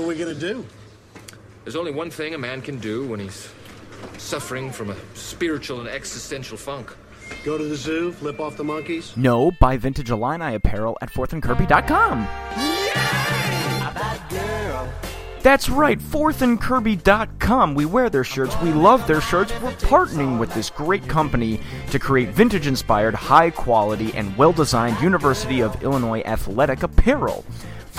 What are we gonna do? There's only one thing a man can do when he's suffering from a spiritual and existential funk. Go to the zoo, flip off the monkeys? No, buy vintage Illini apparel at fourthandkirby.com. That's right, fourthandkirby.com. We wear their shirts, we love their shirts. We're partnering with this great company to create vintage inspired, high quality, and well designed University of Illinois athletic apparel.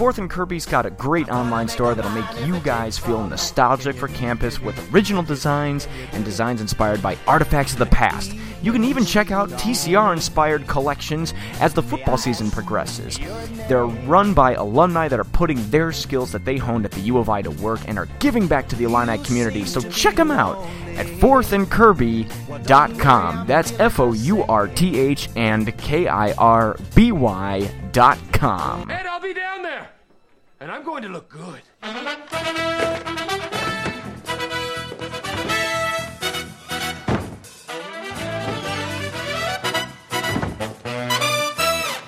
Fourth and Kirby's got a great online store that'll make you guys feel nostalgic for campus with original designs and designs inspired by artifacts of the past. You can even check out TCR inspired collections as the football season progresses. They're run by alumni that are putting their skills that they honed at the U of I to work and are giving back to the Illini community, so check them out at fourthandkirby.com. That's F O U R T H and K I R B Y.com. Ed, I'll be down there! And I'm going to look good.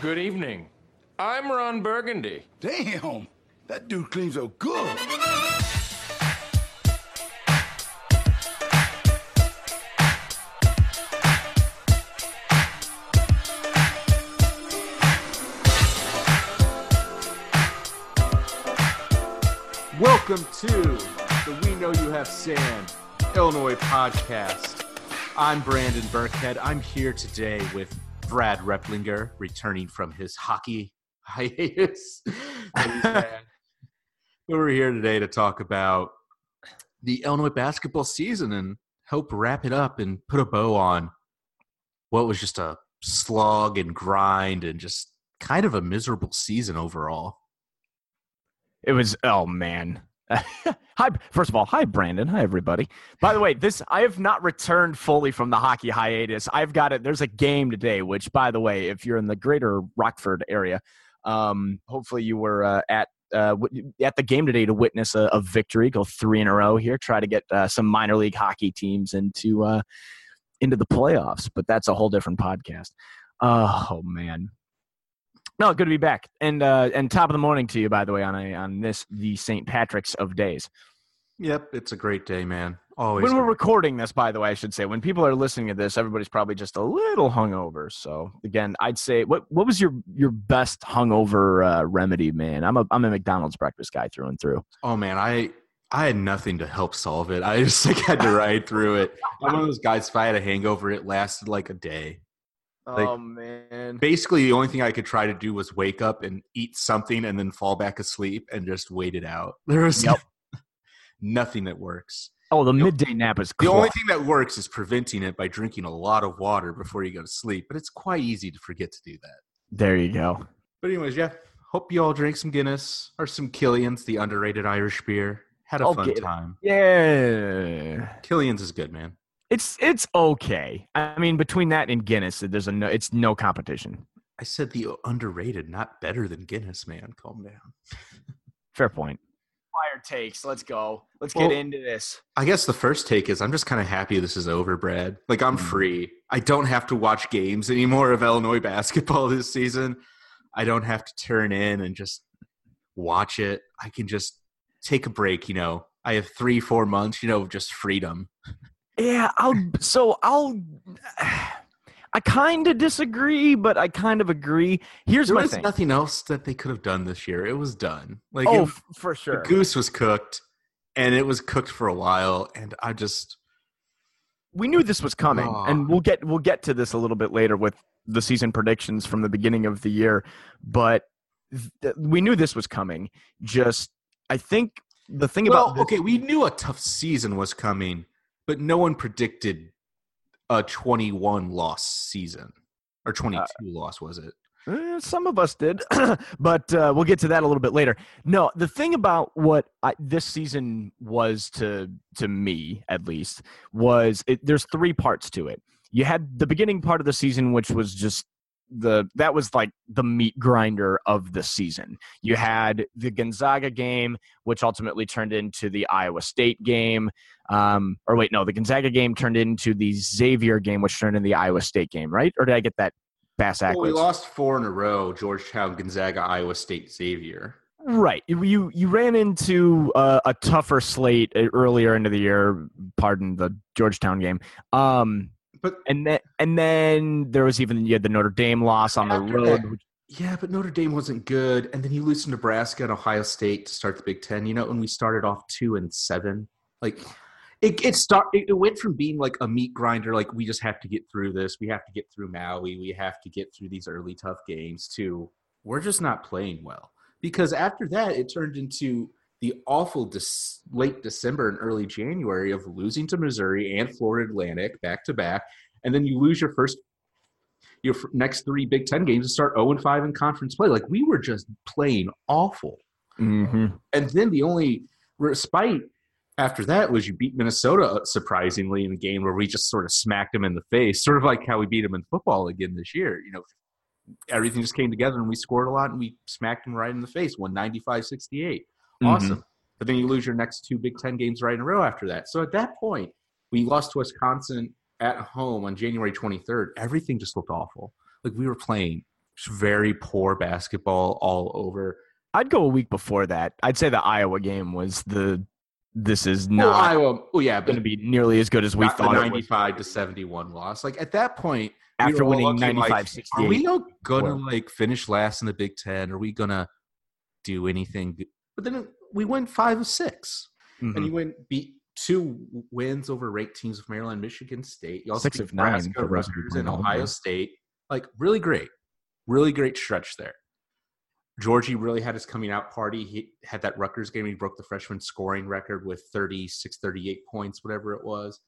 Good evening. I'm Ron Burgundy. Damn, that dude cleans so good. Welcome to the We Know You Have Sand Illinois podcast. I'm Brandon Birkhead. I'm here today with Brad Repplinger, returning from his hockey hiatus. We're here today to talk about the Illinois basketball season and help wrap it up and put a bow on what was just a slog and grind and just kind of a miserable season overall. It was oh man. hi, first of all, hi Brandon. Hi everybody. By the way, this I have not returned fully from the hockey hiatus. I've got it. There's a game today, which, by the way, if you're in the greater Rockford area, um, hopefully you were uh, at uh, at the game today to witness a, a, victory, go three in a row here, try to get uh, some minor league hockey teams into uh, into the playoffs. But that's a whole different podcast. Oh man, no, good to be back, and uh, and top of the morning to you, by the way, on a on this the St. Patrick's of days. Yep, it's a great day, man. Always. When we're recording this, by the way, I should say, when people are listening to this, everybody's probably just a little hungover. So again, I'd say, what what was your your best hungover uh, remedy, man? I'm a I'm a McDonald's breakfast guy through and through. Oh man, I I had nothing to help solve it. I just like had to ride through it. I'm one of those guys. If I had a hangover, it lasted like a day. Like, oh man. Basically, the only thing I could try to do was wake up and eat something and then fall back asleep and just wait it out. There was yep. nothing that works. Oh, the midday nap is The only thing that works is preventing it by drinking a lot of water before you go to sleep, but it's quite easy to forget to do that. There you go. But anyways, yeah. Hope you all drank some Guinness or some Killian's, the underrated Irish beer. Had a fun time. Yeah. Killian's is good, man. It's it's okay. I mean, between that and Guinness, there's a no. It's no competition. I said the underrated, not better than Guinness. Man, calm down. Fair point. Fire takes. Let's go. Let's well, get into this. I guess the first take is I'm just kind of happy this is over, Brad. Like I'm mm. free. I don't have to watch games anymore of Illinois basketball this season. I don't have to turn in and just watch it. I can just take a break. You know, I have three, four months. You know, just freedom. Yeah, I'll. So I'll. I kind of disagree, but I kind of agree. Here's there my thing. nothing else that they could have done this year. It was done. Like, oh, it, for sure. The goose was cooked, and it was cooked for a while. And I just, we knew this was coming, oh. and we'll get we'll get to this a little bit later with the season predictions from the beginning of the year. But th- we knew this was coming. Just, I think the thing well, about this- okay, we knew a tough season was coming but no one predicted a 21 loss season or 22 uh, loss was it eh, some of us did but uh, we'll get to that a little bit later no the thing about what I, this season was to to me at least was it, there's three parts to it you had the beginning part of the season which was just the that was like the meat grinder of the season. You had the Gonzaga game, which ultimately turned into the Iowa State game. Um, or wait, no, the Gonzaga game turned into the Xavier game, which turned into the Iowa State game, right? Or did I get that bass backwards? Well, we lost four in a row: Georgetown, Gonzaga, Iowa State, Xavier. Right. You you ran into uh, a tougher slate uh, earlier into the year. Pardon the Georgetown game. Um, But and then and then there was even you had the Notre Dame loss on the road. that- yeah, but Notre Dame wasn't good, and then you lose to Nebraska and Ohio State to start the Big Ten. You know, when we started off two and seven, like it it start it, went from being like a meat grinder, like we just have to get through this, we have to get through Maui, we have to get through these early tough games, to we're just not playing well. Because after that, it turned into the awful dis- late December and early January of losing to Missouri and Florida Atlantic back to back, and then you lose your first your f- next three Big Ten games and start 0 and 5 in conference play. Like we were just playing awful. hmm And then the only respite after that was you beat Minnesota uh, surprisingly in a game where we just sort of smacked them in the face, sort of like how we beat them in football again this year. You know, everything just came together and we scored a lot and we smacked them right in the face, 195 68. Awesome. But then you lose your next two Big Ten games right in a row after that. So at that point, we lost to Wisconsin at home on January 23rd. Everything just looked awful. Like we were playing very poor basketball all over. I'd go a week before that. I'd say the Iowa game was the. This is Well, not Iowa, oh yeah, going to be nearly as good as we thought 95 to 71 loss. Like at that point, after all winning looking like, 95 Are we 68. not gonna like finish last in the Big Ten? Are we gonna do anything? But then we went five of 6 Mhm. and you went beat two wins over ranked teams of Maryland, Michigan State. You also Six beat of nine Nebraska, for those Rutgers, and. Ohio State. Like really great, really great stretch there. Georgie really had his coming out party. He had that Rutgers game. He broke the freshman scoring record with 36, 38 points, whatever it was.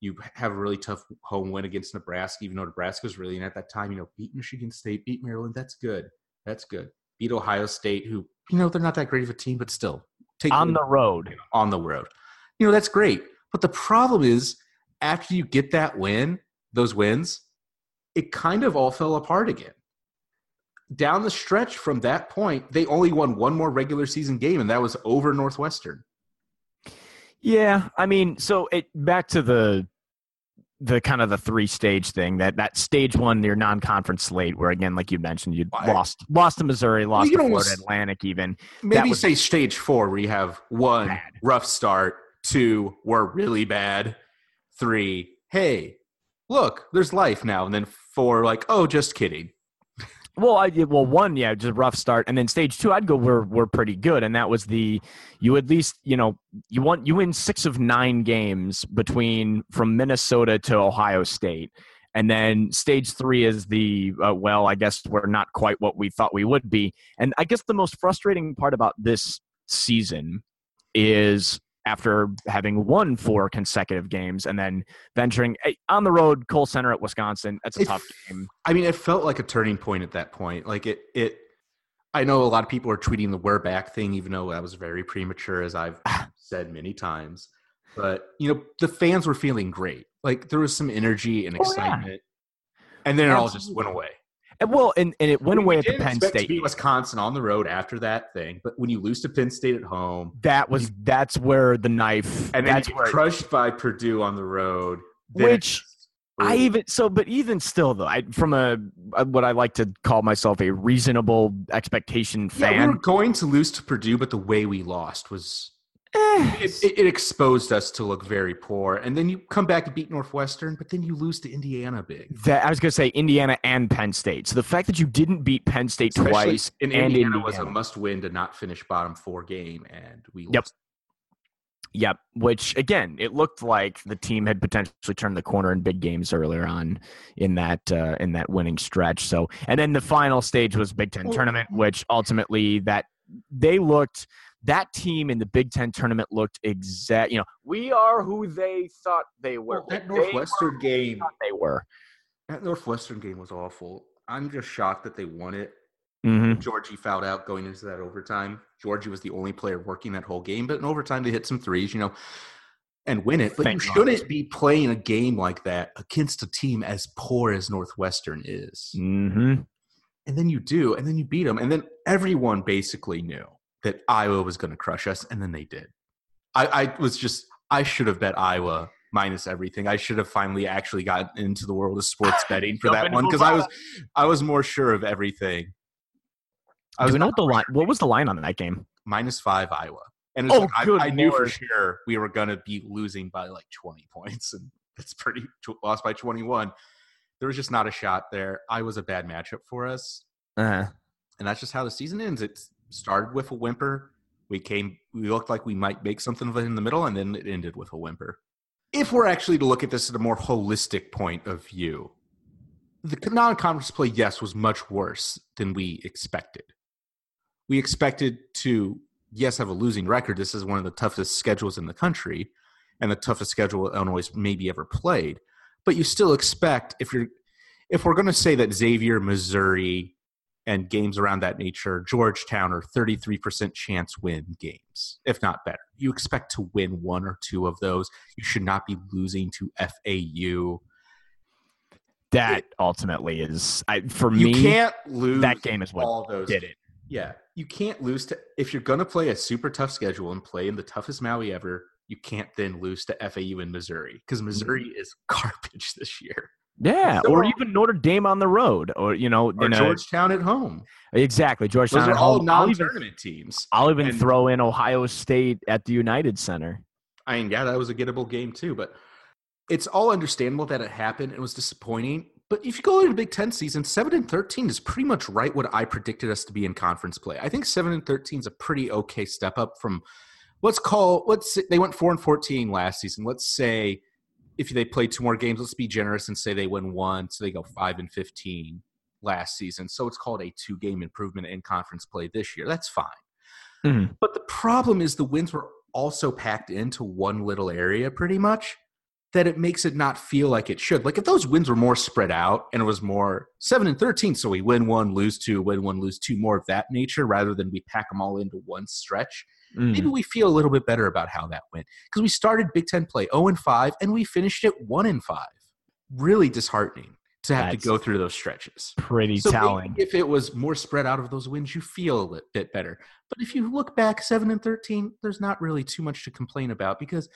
You have a really tough home win against Nebraska, even though Nebraska was really in at that time. You know, beat Michigan State, beat Maryland. That's good. That's good. Beat Ohio State, who you know they're not that great of a team, but still take on the road. on the road. You know, that's great. But the problem is, after you get that win, those wins, it kind of all fell apart again. Down the stretch from that point, they only won one more regular season game, and that was over Northwestern. Yeah, I mean, so it back to the the kind of the three stage thing that that stage one your non conference slate where again like you mentioned you lost lost to Missouri lost you to Florida almost- Atlantic even Maybe was- say stage four, where you have one Bad. rough start, two we're really bad, three hey look there's life now, and then four like oh just kidding. Well, I well one, yeah, just a rough start, and then stage two, I'd go we're we're pretty good, and that was the you at least you know you want you win six of nine games between from Minnesota to Ohio State, and then stage three is the uh, well, I guess we're not quite what we thought we would be, and I guess the most frustrating part about this season is after having won four consecutive games and then venturing eh, on the road, Kohl Center at Wisconsin, that's a It tough game. I mean, it felt like a turning point at that point. Like it, it. I know a lot of people are tweeting the "we're back" thing, even though that was very premature, as I've said many times. But you know, the fans were feeling great. Like there was some energy and Oh, yeah. excitement, and then it all just went away. And, well, and, and it went We- away at the Penn State. to beat Wisconsin on the road after that thing, but when you lose to Penn State at home, that was that's where the knife. and then that's where crushed by Purdue on the road, which I even so, but even still though, I from a, a what I like to call myself a reasonable expectation Yeah, we fan. were going to lose to Purdue, but the way we lost was it, it, it exposed us to look very poor. And then you come back and beat Northwestern, but then you lose to Indiana big. that I was going to say Indiana and Penn State. So the fact that you didn't beat Penn State Especially twice in and Indiana, was a must-win to not finish bottom four game, and we Yep. lost. Yep. Which again, it looked like the team had potentially turned the corner in big games earlier on in that uh, in that winning stretch. So, and then the final stage was Big Ten tournament, which ultimately that they looked that team in the Big Ten tournament looked exact. You know, we are who they thought they were. Well, that They Northwestern game, who they were. that Northwestern game was awful. I'm just shocked that they won it. Mm-hmm. Georgie fouled out going into that overtime. Georgie was the only player working that whole game, but in overtime they hit some threes, you know, and win it. But Thank you God. shouldn't be playing a game like that against a team as poor as Northwestern is. Mm-hmm. And then you do, and then you beat them, and then everyone basically knew that Iowa was going to crush us, and then they did. I, I was just, I should have bet Iowa minus everything. I should have finally actually gotten into the world of sports betting for that one because I was I was more sure of everything. I Do was we know not what the line? What was the line on that game? minus five Iowa. And it was Oh, like, I- good I, knew for sure we were going to be losing by like 20 points, and it's pretty lost by 21. There was just not a shot there. I was a bad matchup for us, Uh, and that's just how the season ends. It started with a whimper. We came, we looked like we might make something of it in the middle, and then it ended with a whimper. If we're actually to look at this at a more holistic point of view, the non-conference play, yes, was much worse than we expected. We expected to, yes, have a losing record. This is one of the toughest schedules in the country, and the toughest schedule Illinois maybe ever played. But you still expect if you're, if we're going to say that Xavier, Missouri, and games around that nature, Georgetown are 33% chance win games, if not better. You expect to win one or two of those. You should not be losing to FAU. that ultimately is I, for You me. You can't lose that game is what all those did it. Yeah, you can't lose to if you're going to play a super tough schedule and play in the toughest Maui ever. You can't then lose to FAU in Missouri because Missouri Mm-hmm. is garbage this year. Yeah, So or even Notre Dame on the road, or you know, Or a- Georgetown at home. exactly Georgetown. Those are at all home. I'll even, non-tournament teams. I'll even and- throw in Ohio State at the United Center. I mean, yeah, that was a gettable game too, but it's all understandable that it happened. It was disappointing. But if you go into Big Ten season, seven and thirteen is pretty much right what I predicted us to be in conference play. I think seven and thirteen is a pretty okay step up from let's call let's say they went four and fourteen last season. Let's say if they play two more games, let's be generous and say they win one, so they go five and fifteen last season. So it's called a two game improvement in conference play this year. That's fine. Mhm. But the problem is the wins were also packed into one little area pretty much that it makes it not feel like it should. Like if those wins were more spread out and it was more 7 and 13 so we win one, lose two, win one, lose two more of that nature rather than we pack them all into one stretch. Mm. Maybe we feel a little bit better about how that went because we started Big 10 play 0 and 5 and we finished it 1 and 5. Really disheartening to have That's to go through those stretches. Pretty So telling. if it was more spread out of those wins, you feel a bit better. But if you look back seven and thirteen, there's not really too much to complain about because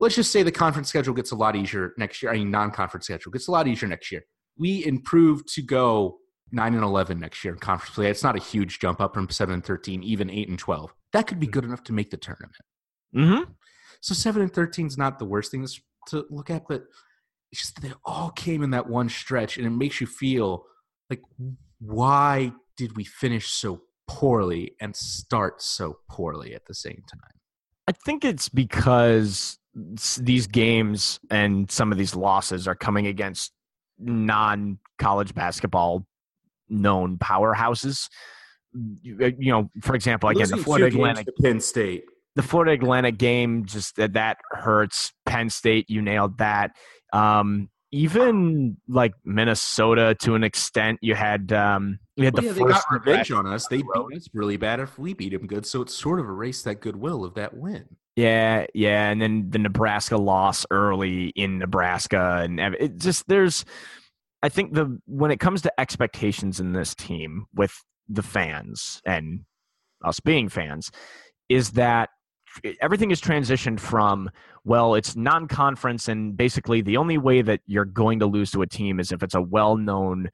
let's just say the conference schedule gets a lot easier next year. I mean, non-conference schedule gets a lot easier next year. We improve to go nine and eleven next year in conference play. It's not a huge jump up from seven and thirteen, even eight and twelve. That could be good enough to make the tournament. hmm So seven and thirteen is not the worst thing to- look at, but it's just that they all came in that one stretch, and it makes you feel like why did we finish so poorly and start so poorly at the same time? I think it's because these games and some of these losses are coming against non college basketball known powerhouses. You uh, know, for example, again, the Florida Atlantic, Penn State. the Florida Atlantic game, just that that hurts. Penn State, you nailed that. Um, even like Minnesota, to an extent, you had um, you had Well, the yeah, they first got revenge on us. They beat us really bad if we beat them good, so it sort of erased that goodwill of that win. Yeah, yeah, and then the Nebraska loss early in Nebraska, and it just there's, I think the when it comes to expectations in this team with the fans and us being fans, is that everything is transitioned from well, it's non-conference, and basically the only way that you're going to lose to a team is if it's a well-known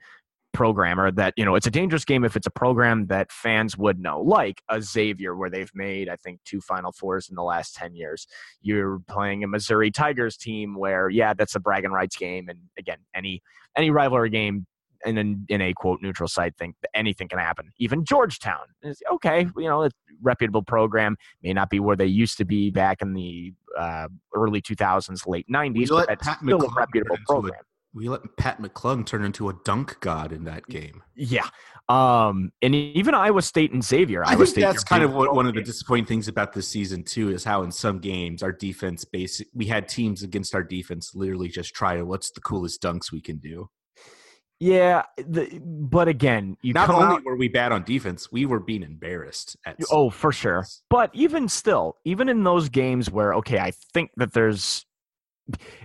programmer that you know it's a dangerous game if it's a program that fans would know like a xavier where they've made i think two final fours in the last 10 years. You're playing a missouri tigers team where yeah that's a bragging rights game and again any any rivalry game in, in, in a quote neutral site think that anything can happen even georgetown is okay you know a reputable program may not be where they used to be back in the uh, early 2000s late 90s but that's Pat still a reputable into a- program We let Mac McClung turn into a dunk god in that game. Yeah. Um, and even Iowa State and Xavier. I Iowa think State, that's kind of what one of the disappointing things about this season too is how in some games our defense basic we had teams against our defense literally just try to what's the coolest dunks we can do. Yeah, the, but again, you Not only out. were we bad on defense, we were being embarrassed at Oh, for sure. But even still, even in those games where okay, I think that there's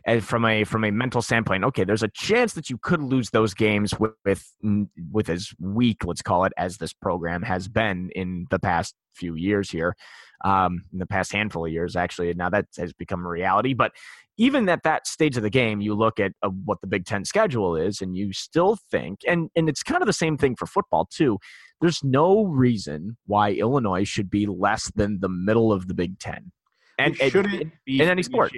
eh, from a from a mental standpoint, okay, there's a chance that you could lose those games with with, with as weak, let's call it, as this program has been in the past few years here, um, in the past handful of years, actually. Now that has become a reality, but even at that stage of the game, you look at uh, what the Big Ten schedule is, and you still think, and and it's kind of the same thing for football too. There's no reason why Illinois should be less than the middle of the Big Ten, and It shouldn't be in any sport.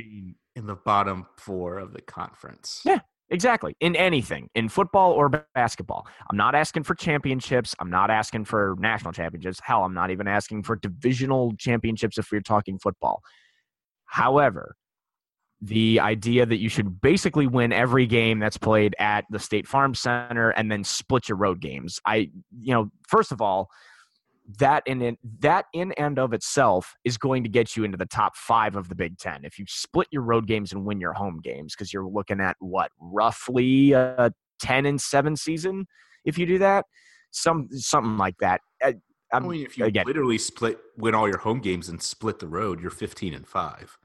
in the bottom four of the conference. Yeah. Exactly. In anything, in football or basketball. I'm not asking for championships. I'm not asking for national championships. Hell, I'm not even asking for divisional championships if we're talking football. However, the idea that you should basically win every game that's played at the State Farm Center and then split your road games. I, you know, first of all, that in that in and of itself is going to get you into the top five of the Big Ten if you split your road games and win your home games because you're looking at what roughly a ten and seven season if you do that, some something like that. Uh, I I'm- mean, if you again, literally split, win all your home games and split the road, you're 15 and five.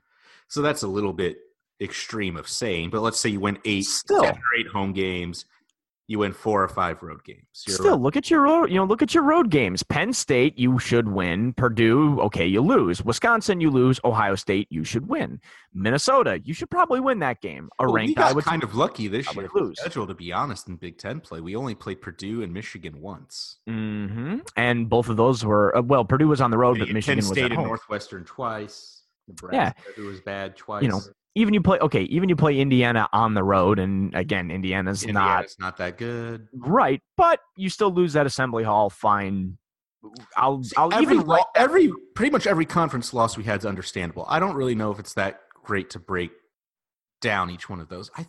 So that's a little bit extreme of saying. But let's say you win eight, Still. eight home games, you win four or five road games. You're Still, look at your road. You know, look at your road games. Penn State, you should win. Purdue, okay, you lose. Wisconsin, you lose. Ohio State, you should win. Minnesota, you should probably win that game. A Well, we ranked got Iowa kind of lucky this year. lose. Schedule, to be honest, in Big Ten play, we only played Purdue and Michigan once. hmm And both of those were uh, well. Purdue was on the road, Yeah, but Michigan Penn was State at and home. Northwestern twice. Nebraska, who was bad twice. You know, Even you play okay. Even you play Indiana on the road, and again, Indiana's not Indiana's not that good. right, but you still lose that Assembly Hall. Fine. I'll I'll every, even lo- every pretty much every conference loss we had is understandable. I don't really know if it's that great to break down each one of those. I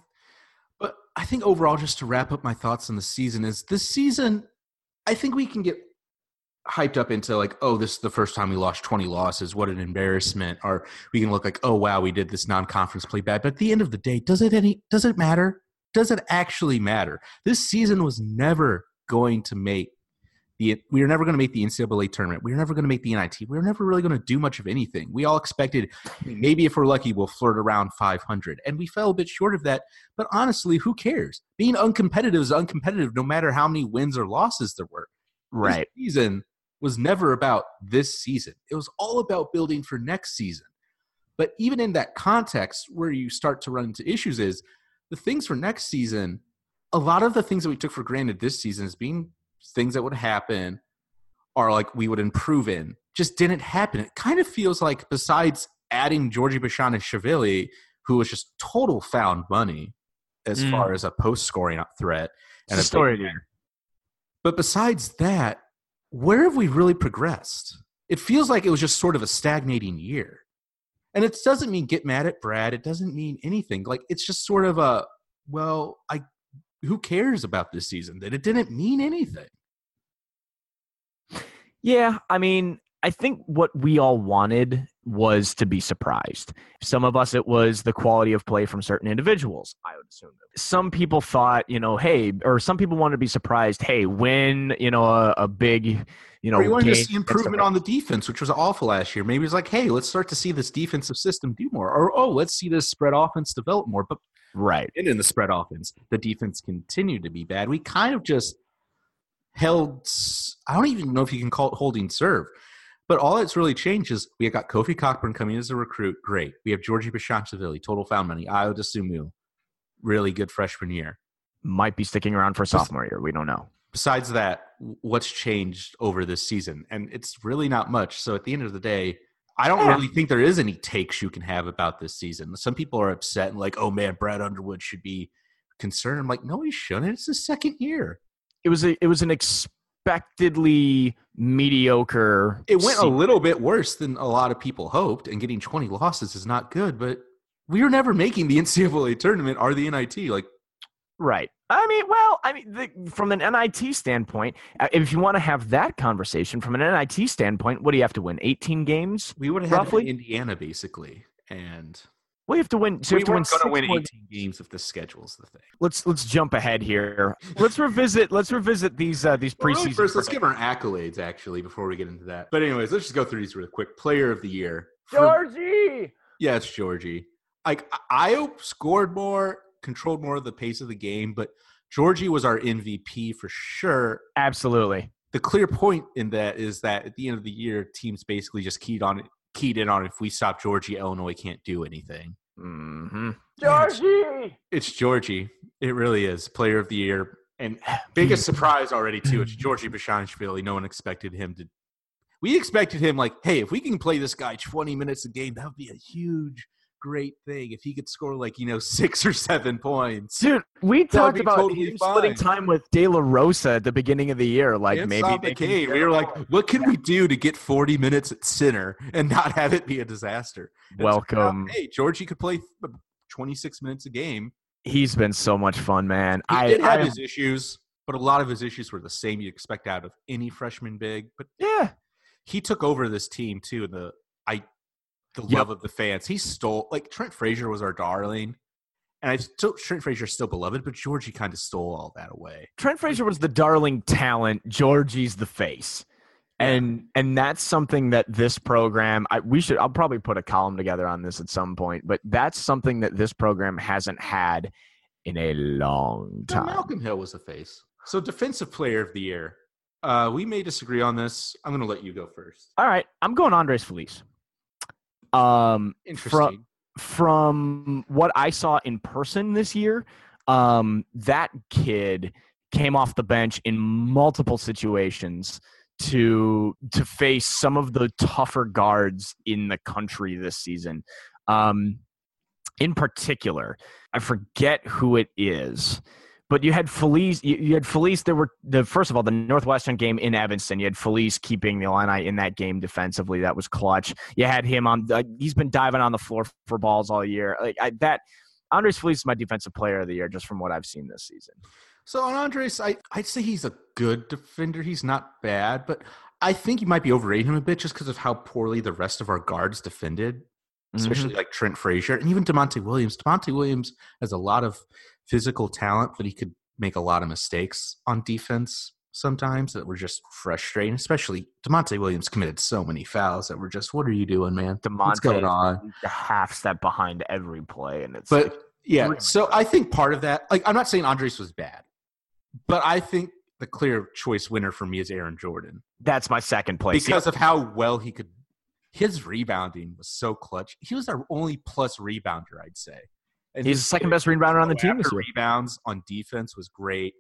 but I think overall just to wrap up my thoughts on the season is this season I think we can get hyped up into like oh this is the first time we lost 20 losses what an embarrassment or we can look like oh wow we did this non-conference play bad but at the end of the day does it any does it matter does it actually matter this season was never going to make the we were never going to make the NCAA tournament. We were never going to make the NIT. We were never really going to do much of anything. We all expected maybe if we're lucky we'll flirt around 500, and we fell a bit short of that. But honestly, who cares? Being uncompetitive is uncompetitive, no matter how many wins or losses there were. right. This season was never about this season. It was all about building for next season. But even in that context, where you start to run into issues is the things for next season. A lot of the things that we took for granted this season as being things that would happen are like we would improve in just didn't happen. It kind of feels like besides adding Georgie Bezhanishvili, who was just total found money as Mm. far as a post scoring threat and It's a story, but besides that, where have we really progressed? It feels like it was just sort of a stagnating year. And it doesn't mean get mad at Brad. It doesn't mean anything. Like it's just sort of a well, I who cares about this season? That it didn't mean anything. Yeah, I mean, I think what we all wanted was to be surprised. Some of us, it was the quality of play from certain individuals. I would assume. Some people thought, you know, hey, or some people wanted to be surprised. Hey, when, you know, a, a big, you know, or you wanted to see improvement on the defense, which was awful last year. Maybe it's like, hey, let's start to see this defensive system do more. Or oh, let's see this spread offense develop more. But right. and in the spread offense, the defense continued to be bad. We kind of just held. I don't even know if you can call it holding serve, but all that's really changed is we have got Kofi Cockburn coming as a recruit. Great. We have Georgie Bezhanishvili, total found money. Ayo Dosunmu, really good freshman year. Might be sticking around for sophomore year. We don't know. Besides that, what's changed over this season? And it's really not much. So at the end of the day, I don't Yeah. really think there is any takes you can have about this season. Some people are upset and like, oh man, Brad Underwood should be concerned. I'm like, no, he shouldn't. It's his second year. It was a, it was an expectedly mediocre. It went a little bit worse than a lot of people hoped, and getting 20 losses is not good, but we were never making the NCAA tournament or the NIT. Like, Right. I mean, well, I mean, the, from an NIT standpoint, uh, if you want to have that conversation from an NIT standpoint, what do you have to win? 18 games? we would have had Roughly? Indiana basically. And Well, you have to win. So you we have to win, weren't going to win more 18 games if the schedule's the thing. let's let's jump ahead here. Let's revisit. Let's revisit these uh, these Well, really preseason. first, let's give our accolades actually before we get into that. But anyways, let's just go through these really quick. Player of the year. For- Georgie. yeah, it's Georgie. like Ayo scored more, controlled more of the pace of the game, but Georgie was our MVP for sure. Absolutely. The clear point in that is that at the end of the year, teams basically just keyed on it, keyed in on if we stop Georgie, Illinois can't do anything. Mm-hmm. Georgie, it's Georgie. It really is player of the year, and biggest surprise already too. It's Georgie Bezhanishvili. No one expected him to. We expected him like, hey, if we can play this guy twenty minutes a game, that would be a huge great thing if he could score like you know six or seven points. Dude, we talked about totally him splitting time with De La Rosa at the beginning of the year. Like And maybe Sam they can McCain. we were like, what can we do to get 40 minutes at center and not have it be a disaster? And it turned out, welcome. hey, Georgie could play 26 minutes a game. He's been so much fun, man. He I, did have I his issues, but a lot of his issues were the same you expect out of any freshman big. But yeah, he took over this team too. And the I, the Yep. love of the fans. He stole like Trent Frazier was our darling, and I still Trent Frazier's still beloved, but Georgie kind of stole all that away. Trent Frazier was the darling talent. Georgie's the face. And and that's something that this program I we should I'll probably put a column together on this at some point, but that's something that this program hasn't had in a long No, time. Malcolm Hill was a face. So defensive player of the year. Uh, we may disagree on this. I'm going to let you go first. All right, I'm going Andres Feliz. Um Interesting. from what I saw in person this year, um, that kid came off the bench in multiple situations to to face some of the tougher guards in the country this season. Um, in particular, I forget who it is, but you had Feliz. You, you had Feliz. There were the first of all the Northwestern game in Evanston. You had Feliz keeping the Illini in that game defensively. That was clutch. You had him on. Uh, he's been diving on the floor for balls all year. Like I, that, Andres Feliz is my defensive player of the year just from what I've seen this season. So on Andres, I, I'd say he's a good defender. He's not bad, but I think you might be overrating him a bit just because of how poorly the rest of our guards defended, especially like Trent Frazier and even Da'Monte Williams. Da'Monte Williams has a lot of physical talent, but he could make a lot of mistakes on defense sometimes that were just frustrating. Especially Da'Monte Williams committed so many fouls that were just, what are you doing, man? What's Da'Monte going on? a half step behind every play, and it's But yeah, really so I think part of that, like, I'm not saying Andres was bad, but I think the clear choice winner for me is Aaron Jordan that's my second place. because of how well he could. His rebounding was so clutch. He was our only plus rebounder, I'd say. And he's the second best rebounder on the team this year. rebounds on defense was great.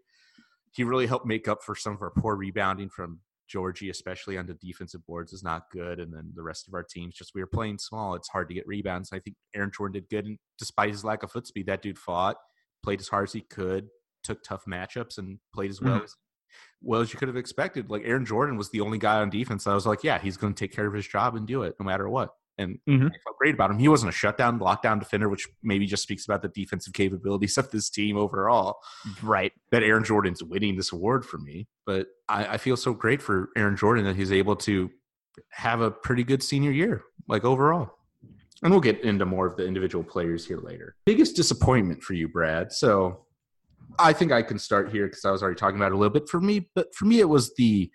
He really helped make up for some of our poor rebounding from Georgie, especially on the defensive boards, is not good. And then the rest of our teams, just we were playing small. It's hard to get rebounds. I think Aaron Jordan did good. And despite his lack of foot speed, that dude fought, played as hard as he could, took tough matchups, and played as well Mhm. as well as you could have expected. Like Aaron Jordan was the only guy on defense. I was like, yeah, he's going to take care of his job and do it no matter what. And Mhm. I felt great about him. He wasn't a shutdown, lockdown defender, which maybe just speaks about the defensive capabilities of this team overall. Right. That Aaron Jordan's winning this award for me. But I, I feel so great for Aaron Jordan that he's able to have a pretty good senior year, like overall. And we'll get into more of the individual players here later. Biggest disappointment for you, Brad. So I think I can start here because I was already talking about it a little bit. For me, but for me, it was the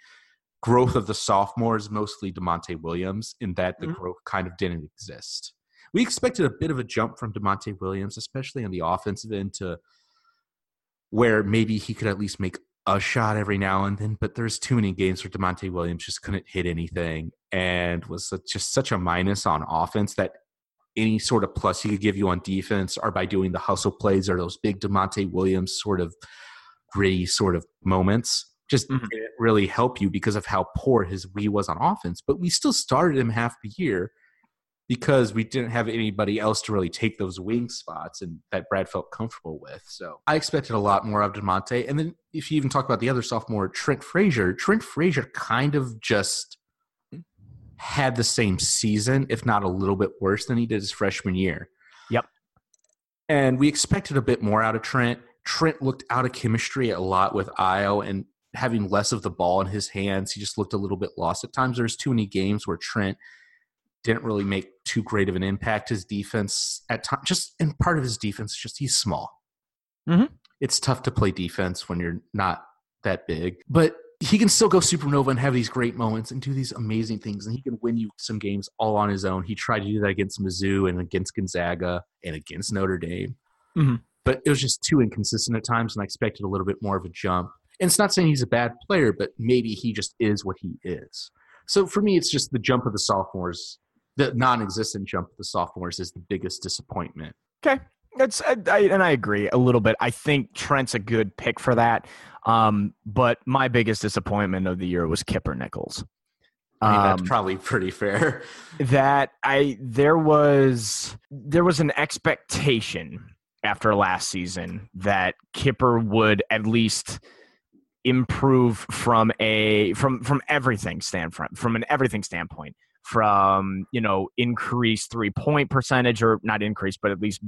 growth of the sophomores, mostly Da'Monte Williams, in that the Mhm. growth kind of didn't exist. We expected a bit of a jump from Da'Monte Williams, especially on the offensive end, to where maybe he could at least make a shot every now and then. But there's too many games where Da'Monte Williams just couldn't hit anything and was just such a minus on offense that any sort of plus he could give you on defense are by doing the hustle plays or those big Da'Monte Williams sort of gritty sort of moments just Mhm. didn't really help you because of how poor his we was on offense. But we still started him half the year because we didn't have anybody else to really take those wing spots and that Brad felt comfortable with. So I expected a lot more of Da'Monte. And then if you even talk about the other sophomore, Trent Frazier, Trent Frazier kind of just had the same season, if not a little bit worse than he did his freshman year. Yep. And we expected a bit more out of Trent. Trent looked out of chemistry a lot with Ayo and having less of the ball in his hands. He just looked a little bit lost at times. There's too many games where Trent didn't really make too great of an impact. His defense at times, just and part of his defense, just he's small. Mhm. It's tough to play defense when you're not that big. But he can still go supernova and have these great moments and do these amazing things, and he can win you some games all on his own. He tried to do that against Mizzou and against Gonzaga and against Notre Dame, Mhm. but it was just too inconsistent at times, and I expected a little bit more of a jump. And it's not saying he's a bad player, but maybe he just is what he is. So for me, it's just the jump of the sophomores, the non-existent jump of the sophomores is the biggest disappointment. Okay. That's I, I, and I agree a little bit. I think Trent's a good pick for that. Um, but my biggest disappointment of the year was Kipper Nichols. I mean, that's Um, probably pretty fair. that I there was there was an expectation after last season that Kipper would at least improve from a from from everything standpoint from an everything standpoint from you know increased three point percentage or not increase but at least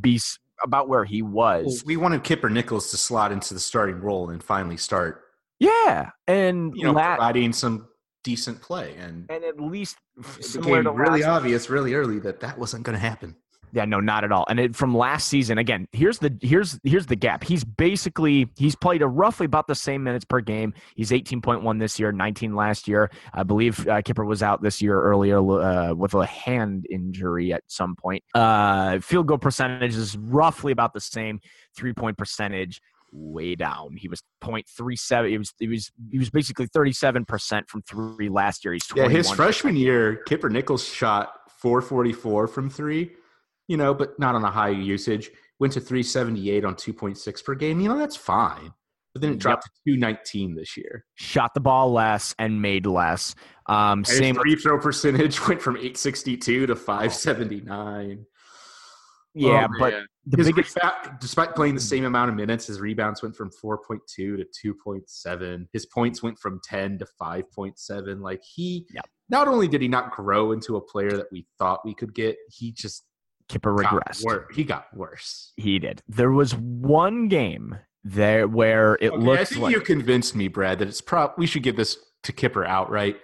be about where he was we wanted Kipper Nichols to slot into the starting role and finally start, yeah and you know, la- providing some decent play. And and at least it became to really obvious really early that that wasn't going to happen. Yeah, no, not at all. And it, from last season, again, here's the here's here's the gap. He's basically he's played a roughly about the same minutes per game. He's 18.1 this year, 19 last year. I believe uh, Kipper was out this year earlier uh, with a hand injury at some point. Uh, field goal percentage is roughly about the same. Three point percentage way down. He was 0.37. He was he was he was basically 37 percent from three last year. He's Yeah, his freshman year, Kipper Nichols shot 444 from three, you know, but not on a high usage. Went to 378 on 2.6 per game. You know, that's fine. But then it dropped to 219 this year. shot the ball less and made less. Um, And same free throw percentage went from 862 to 579. Yeah, Oh, but the His biggest reba- despite playing the same amount of minutes, his rebounds went from 4.2 to 2.7. His points went from 10 to 5.7. Like he, Yep. not only did he not grow into a player that we thought we could get, he just Kipper regressed. wor- He got worse. He did. There was one game there where it Okay, I think like you convinced me, Brad, that it's prop. We should give this to Kipper outright.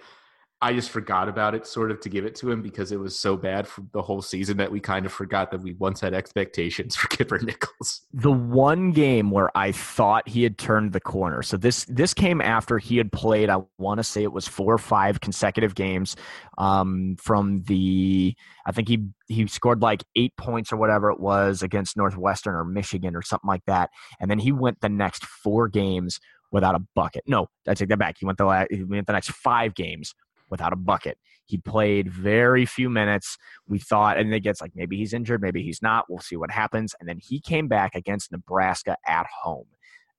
I just forgot about it, sort of, to give it to him because it was so bad for the whole season that we kind of forgot that we once had expectations for Kipper Nichols. the one game where I thought he had turned the corner. So this this came after he had played. I want to say it was four or five consecutive games um, from the. I think he he scored like eight points or whatever it was against Northwestern or Michigan or something like that, and then he went the next four games without a bucket. No, I take that back. He went the la- he went the next five games without a bucket. He played very few minutes. We thought, and it gets like maybe he's injured, maybe he's not. We'll see what happens. And then he came back against Nebraska at home,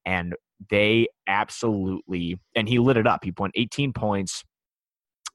and they absolutely and he lit it up. He put 18 points.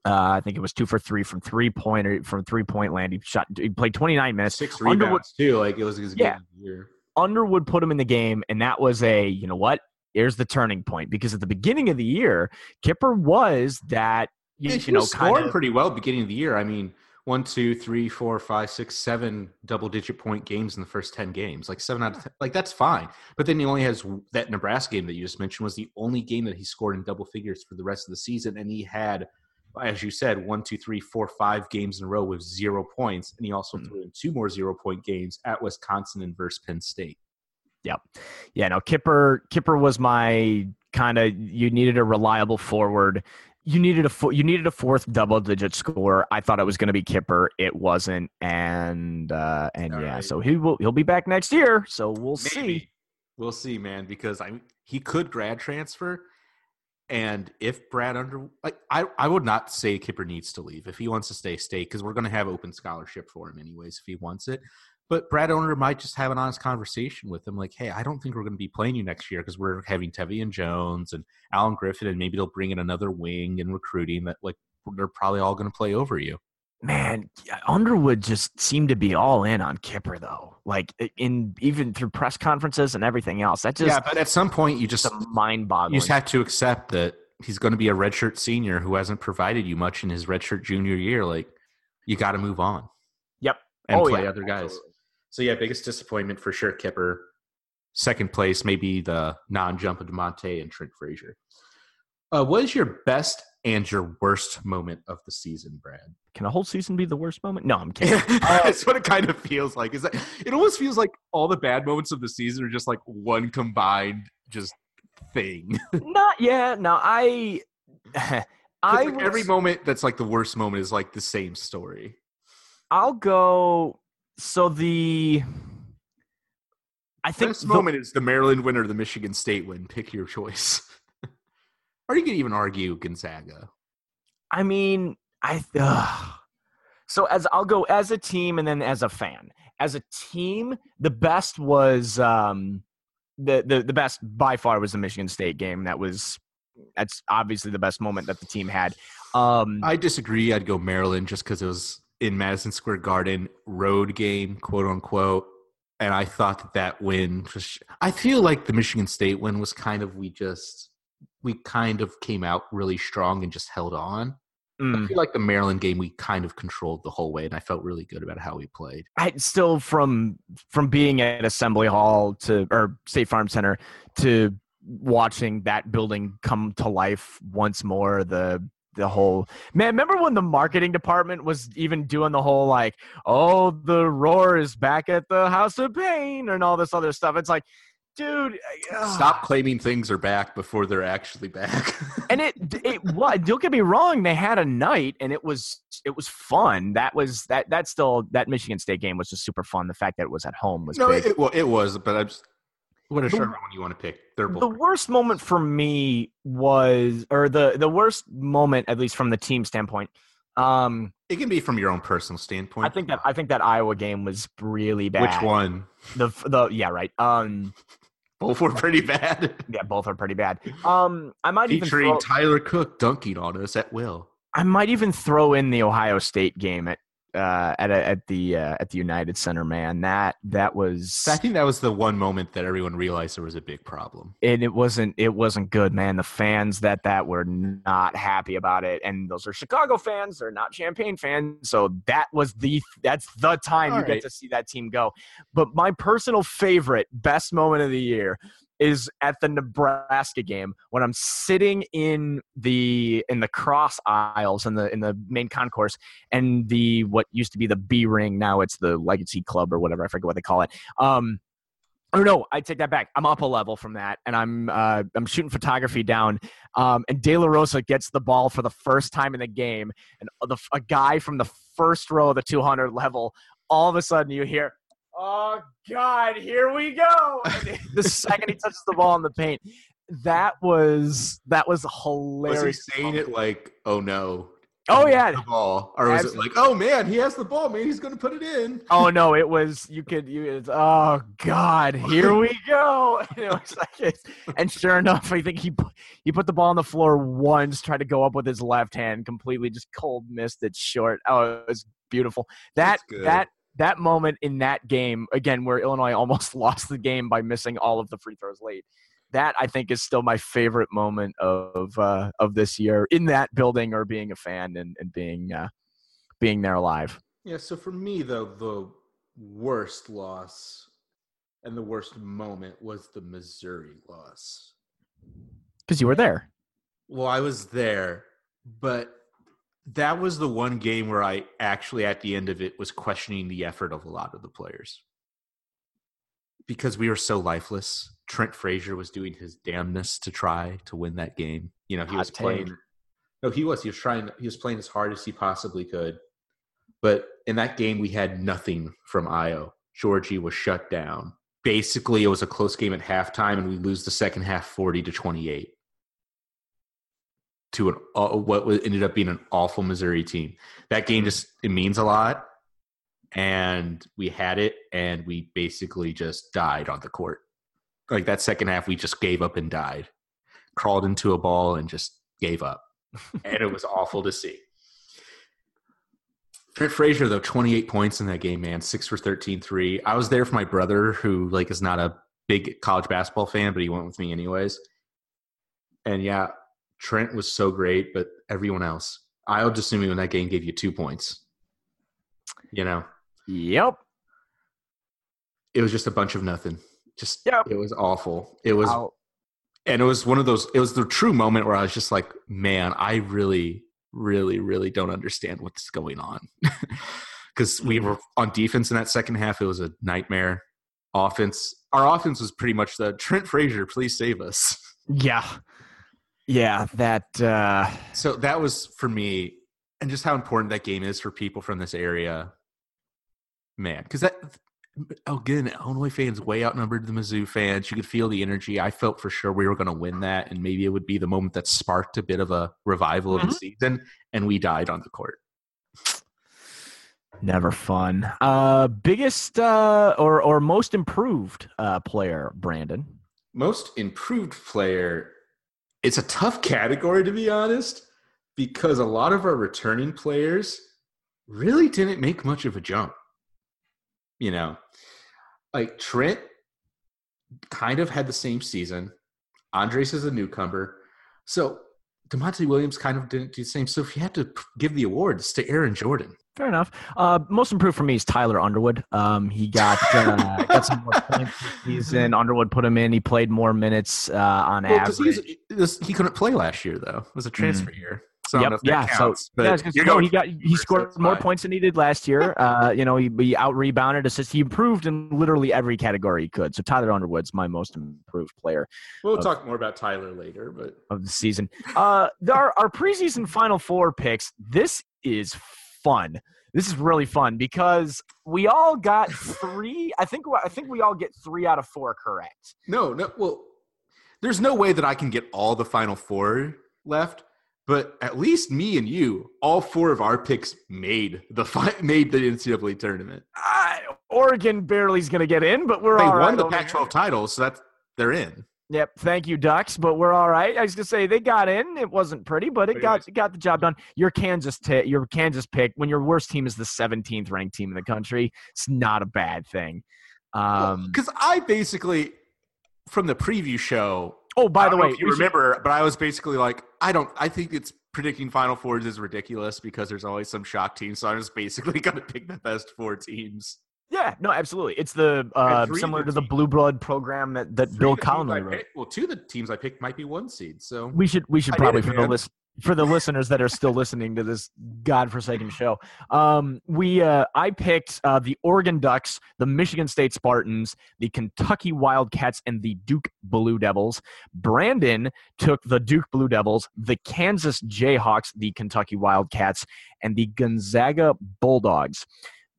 Uh, I think it was two for three from three point or from three point land. He shot. He played 29 minutes. Six Underwood- rebounds too. Like it was his game Yeah. year. Underwood put him in the game, and that was a you know what? Here's the turning point because at the beginning of the year, Kipper was that you, you know scoring of pretty well beginning of the year. I mean, one, two, three, four, five, six, seven double-digit point games in the first ten games. Like seven out of ten, like that's fine. But then he only has that Nebraska game that you just mentioned was the only game that he scored in double figures for the rest of the season, and he had. As you said, one, two, three, four, five games in a row with zero points, and he also Mhm. threw in two more zero-point games at Wisconsin and versus Penn State. Yep. Yeah no Kipper Kipper was my kind of you needed a reliable forward. You needed a fo- you needed a fourth double digit score. I thought it was going to be Kipper. It wasn't, and uh, and All yeah, right. so he will he'll be back next year. So we'll see. We'll see, man, because I he could grad transfer. And if Brad Under like I, I would not say Kipper needs to leave. If he wants to stay, stay, because we're gonna have open scholarship for him anyways if he wants it. But Brad Owner might just have an honest conversation with him, like, hey, I don't think we're gonna be playing you next year because we're having Tevian Jones and Alan Griffin, and maybe they'll bring in another wing and recruiting that like they're probably all gonna play over you. Man, Underwood just seemed to be all in on Kipper though. Like in even through press conferences and everything else. That just yeah, but at some point you just mind you just have to accept that he's going to be a redshirt senior who hasn't provided you much in his redshirt junior year. Like, you got to move on Yep. and Oh, play yeah, other guys. absolutely. So yeah, biggest disappointment for sure. Kipper. Second place, maybe the non-jump of Da'Monte and Trent Frazier. Uh, what is your best and your worst moment of the season, Brad? Can a whole season be the worst moment? No, I'm kidding. That's what it kind of feels like. Is that it almost feels like all the bad moments of the season are just like one combined just thing. Not yeah. No, I. I like was- every moment that's like the worst moment is like the same story. I'll go. So the. I think Best the- moment is the Maryland win or the Michigan State win. Pick your choice. or you could even argue Gonzaga. I mean, I. ugh. So as I'll go as a team and then as a fan. As a team, the best was um, the the the best by far was the Michigan State game. That was that's obviously the best moment that the team had. Um, I disagree. I'd go Maryland just because it was in Madison Square Garden, road game, quote unquote. And I thought that that win, I feel like the Michigan State win was kind of, we just, we kind of came out really strong and just held on. I mm. feel like the Maryland game, we kind of controlled the whole way, and I felt really good about how we played. I still from from being at Assembly Hall to or State Farm Center to watching that building come to life once more. The the whole man. Remember when the marketing department was even doing the whole like, oh, the roar is back at the House of Pain and all this other stuff. It's like, dude, ugh. Stop claiming things are back before they're actually back. and it it what don't get me wrong they had a night and it was it was fun that was that that still that michigan state game was just super fun the fact that it was at home was no, big it, well, it was, but I'm just, The- one you want to pick. The worst moment for me was or the the worst moment at least from the team standpoint um it can be from your own personal standpoint. i think that i think that iowa game was really bad Which one? the the yeah right um Both were pretty bad. yeah both are pretty bad um i might even Featuring throw, Tyler Cook dunking on us at will. I might even throw in the Ohio State game at uh, at at the uh, at the United Center. Man, that that was I think that was the one moment that everyone realized there was a big problem. and it wasn't it wasn't good, man. The fans that that were not happy about it, and those are Chicago fans. They're not Champaign fans, so that was the that's the time All you get to see that team go. But my personal favorite, best moment of the year is at the Nebraska game when I'm sitting in the in the cross aisles in the in the main concourse and the what used to be the B ring now it's the Legacy Club or whatever I forget what they call it. Um, or no, I take that back. I'm up a level from that, and I'm uh, I'm shooting photography down. Um, and De La Rosa gets the ball for the first time in the game, and the, a guy from the first row of the 200 level. All of a sudden, you hear, "Oh God, here we go!" The second he touches the ball in the paint, that was that was hilarious. Was hilarious. he saying it like, "Oh no"? Oh he yeah, the ball, or was Absolutely. it like, "Oh man, he has the ball, man, he's going to put it in"? Oh no, it was you could you it's, oh god, here we go. And it was like it's, and sure enough, I think he he put the ball on the floor once, tried to go up with his left hand, completely just cold missed it short. Oh, it was beautiful. That that that moment in that game again where Illinois almost lost the game by missing all of the free throws late. That I think is still my favorite moment of uh, of this year in that building or being a fan and, and being uh, being there live. Yeah. So for me, though, the worst loss and the worst moment was the Missouri loss. Because you were there. Well, I was there, but that was the one game where I actually, at the end of it, was questioning the effort of a lot of the players because we were so lifeless. Trent Frazier was doing his damnness to try to win that game. You know, he Hot was playing. No, he was. He was trying. He was playing as hard as he possibly could. But in that game, we had nothing from Ayo. Giorgi was shut down. Basically, it was a close game at halftime, and we lose the second half, forty to twenty-eight to an uh, what was, ended up being an awful Missouri team. That game just it means a lot, and we had it, and we basically just died on the court. Like that second half, we just gave up and died, crawled into a ball and just gave up, and it was awful to see. Trent Frazier though, twenty eight points in that game, man, six for 13 3. I was there for my brother, who like is not a big college basketball fan, but he went with me anyways. And yeah, Trent was so great, but everyone else, I'll just assume when that game gave you two points. You know, Yep. it was just a bunch of nothing. Just Yep. it was awful. It was, I'll- and it was one of those. It was the true moment where I was just like, man, I really, really, really don't understand what's going on. Because we mm-hmm. were on defense in that second half, it was a nightmare. Offense, our offense was pretty much the Trent Frazier, please save us. Yeah. Yeah, that uh So that was for me, and just how important that game is for people from this area. Man, because that again, Illinois fans way outnumbered the Mizzou fans. You could feel the energy. I felt for sure we were going to win that, and maybe it would be the moment that sparked a bit of a revival of the season, and we died on the court. never fun. Uh biggest uh or or most improved uh player, Brandon. Most improved player. It's a tough category to be honest, because a lot of our returning players really didn't make much of a jump. You know, like Trent kind of had the same season. Andres is a newcomer. So Da'Monte Williams kind of didn't do the same. So if you had to give the awards to Aaron Jordan, Fair enough. Uh, most improved for me is Tyler Underwood. Um, he got uh, got some more points this season. Underwood put him in. He played more minutes uh, on well, average. he's- he couldn't play last year though. It was a transfer year. So I don't know. Yep. Yeah. counts, so yeah, I was gonna say, you're no, going he got he scored more fine. points than he did last year. Uh, you know, he, he out rebounded, assist. He improved in literally every category he could. So Tyler Underwood's my most improved player We'll of- talk more about Tyler later, but of the season. Uh, our our preseason Final Four picks. This is fun. This is really fun because we all got three. I think I think we all get three out of four correct. no, no. Well, there's no way that I can get all the final four left, but at least me and you, all four of our picks made the fi- made the NCAA tournament. Uh, Oregon barely's going to get in, but we're They all won right the Pac-12 here. title, so that's they're in. Yep, thank you, Ducks. But we're all right. I was gonna say they got in. It wasn't pretty, but it Pretty got nice. got the job done. Your Kansas, ta- your Kansas pick when your worst team is the 17th ranked team in the country. It's not a bad thing. Um, Because I basically, from the preview show, oh, by the way, if you we should- remember, but I was basically like, I don't. I think it's predicting Final Fours is ridiculous because there's always some shock teams. So I'm just basically going to pick the best four teams. yeah, no, absolutely. It's the uh, similar the to the Blue Blood program that that Bill of the teams I Conley wrote. picked- well, two of the teams I picked might be one seed. So We should we should I probably it, for the list for the listeners that are still listening to this godforsaken show. Um, we uh, I picked uh, the Oregon Ducks, the Michigan State Spartans, the Kentucky Wildcats, and the Duke Blue Devils. Brandon took the Duke Blue Devils, the Kansas Jayhawks, the Kentucky Wildcats, and the Gonzaga Bulldogs.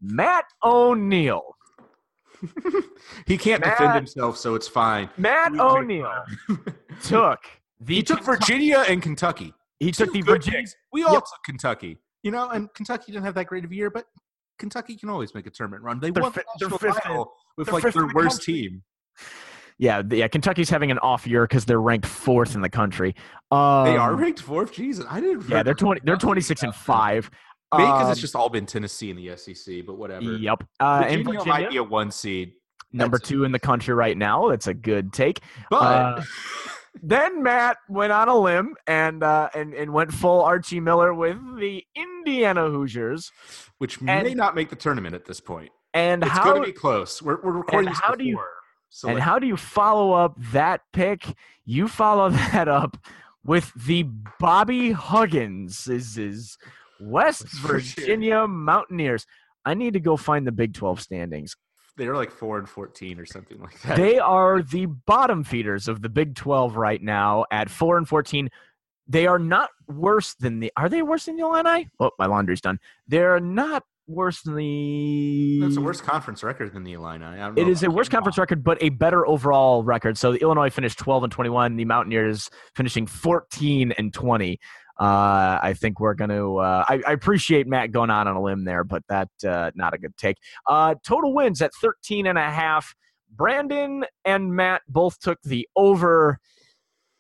Matt O'Neill. he can't Matt- defend himself, so it's fine. Matt We can make O'Neill took the he took Virginia and Kentucky. He took the Virginia. picks. We all Yep. took Kentucky. You know, and Kentucky didn't have that great of a year, but Kentucky can always make a tournament run. They They're won fi- the national title with like their the worst country. team. Yeah, the- yeah. Kentucky's having an off year because they're ranked fourth in the country. Um, They are ranked fourth. Jesus, I didn't. Yeah, they're twenty. They're twenty six and five. Maybe because it's Um, just all been Tennessee in the SEC, but whatever. Yep. Uh, and Virginia, Virginia, might be a one seed, number that's- two in the country right now. That's a good take. but Uh, Then Matt went on a limb and uh, and and went full Archie Miller with the Indiana Hoosiers. which may not make the tournament at this point. And It's how going to be close. We're, we're recording this how do you- so and like, how do you follow up that pick? You follow that up with the Bobby Huggins is is West. Virginia Mountaineers. I need to go find the Big 12 standings. They're like four and fourteen or something like that. They are the bottom feeders of the Big 12 right now at 4 and 14. They are not worse than the Are they worse than the Illini? Oh, my laundry's done. They're not worse than the That's a worse conference record than the Illini. I don't know It is a worse conference record, but a better overall record. So the Illinois finished 12 and 21. The Mountaineers finishing 14 and 20. Uh, I think we're going to. Uh, I, I appreciate Matt going on on a limb there, but that uh, not a good take. Uh, total wins at 13 and a half. Brandon and Matt both took the over.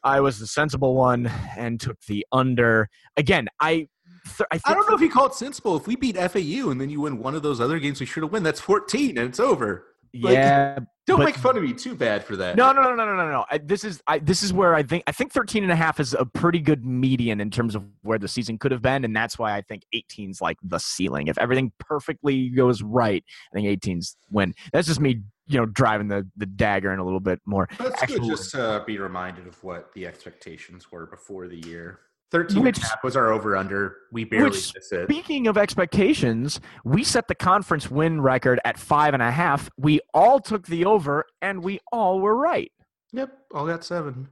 I was the sensible one and took the under. Again, I. Th- I, I don't know if you call it sensible. If we beat FAU and then you win one of those other games we should have won, that's 14 and it's over. Like- Yeah, Don't But- make fun of me too bad for that. No, no, no, no, no, no, no. I, this is I, this is where I think I think 13 and a half is a pretty good median in terms of where the season could have been, and that's why I think 18's like the ceiling. If everything perfectly goes right, I think 18's win. That's just me, you know, driving the the dagger in a little bit more. That's Actually- good just to be reminded of what the expectations were before the year. 13 Which- and a half was our over under. We barely Which, missed it. Speaking of expectations, we set the conference win record at five and a half. We all took the over, and we all were right. Yep, all got seven.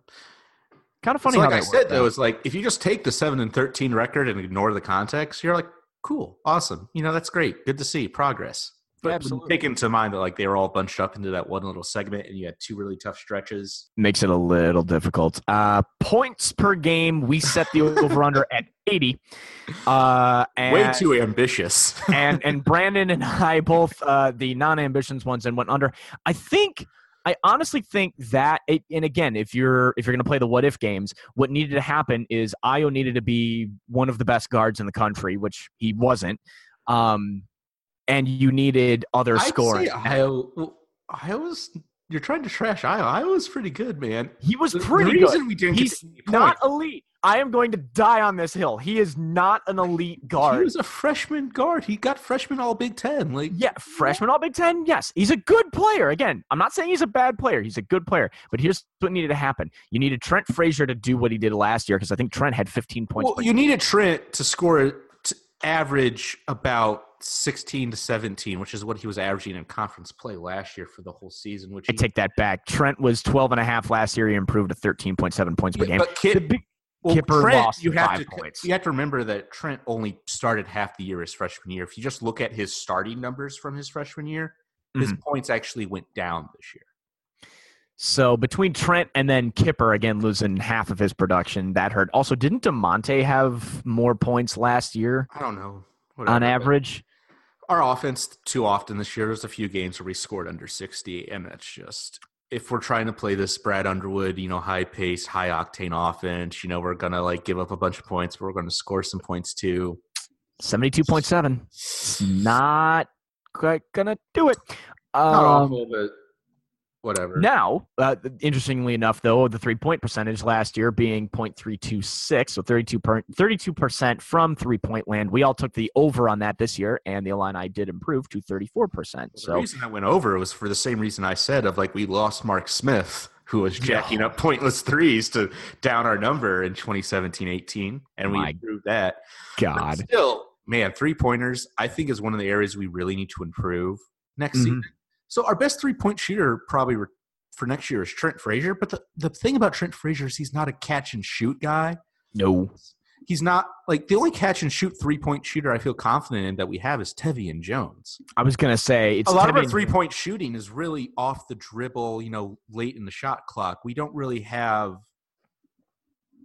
Kind of funny so how like I that said worked though, out. it's like if you just take the seven and thirteen record and ignore the context, you're like, cool, awesome. You know, that's great. Good to see progress. But Absolutely. take into mind that like they were all bunched up into that one little segment, and you had two really tough stretches. makes it a little difficult. Uh, points per game, we set the over under at 80. Uh, and, Way too ambitious. and and Brandon and I both uh, the non-ambitions ones and went under. I think I honestly think that it, and again, if you're if you're going to play the what if games, what needed to happen is Ayo needed to be one of the best guards in the country, which he wasn't. Um, and you needed other I'd scoring. say Ayo. Ayo's. You're trying to trash Iowa. Ayo's pretty good, man. He was pretty the good. reason we didn't He's not elite. I am going to die on this hill. He is not an elite guard. He was a freshman guard. He got freshman All Big Ten. Like Yeah, freshman All Big Ten. Yes, he's a good player. Again, I'm not saying he's a bad player. He's a good player. But here's what needed to happen: you needed Trent Frazier to do what he did last year because I think Trent had 15 points. Well, you needed Trent to score to average about 16 to 17, which is what he was averaging in conference play last year for the whole season. Which I take that back. Trent was 12 and a half last year. He improved to 13.7 points per Yeah, game. but Kip, big- well, Kipper Trent, lost you have five to points. you have to remember that Trent only started half the year his freshman year. If you just look at his starting numbers from his freshman year, his Mm-hmm. points actually went down this year. So between Trent and then Kipper again losing half of his production, that hurt. Also, didn't Da'Monte have more points last year I don't know. on whatever, but average? Our offense too often this year. There's a few games where we scored under 60, and that's just if we're trying to play this Brad Underwood, you know, high pace, high octane offense, you know, we're gonna like give up a bunch of points, but we're gonna score some points too. 72.7. It's not quite gonna do it. Not Um, awful, but whatever. Now, uh, interestingly enough, though, the three point percentage last year being 0.326, so 32 per, 32% from three point land. We all took the over on that this year, and the Illini did improve to 34%. the So, reason I went over was for the same reason I said of like we lost Mark Smith, who was jacking up pointless threes to down our number in 2017-18, and we My improved that. But God. still, man, three pointers I think is one of the areas we really need to improve next Mhm. season. So our best three point shooter probably re- for next year is Trent Frazier. But the, the thing about Trent Frazier is he's not a catch and shoot guy. No. He's not like the only catch and shoot three point shooter I feel confident in that we have is Tevian Jones. I was going to say, it's a lot of our three point shooting is really off the dribble, you know, late in the shot clock. We don't really have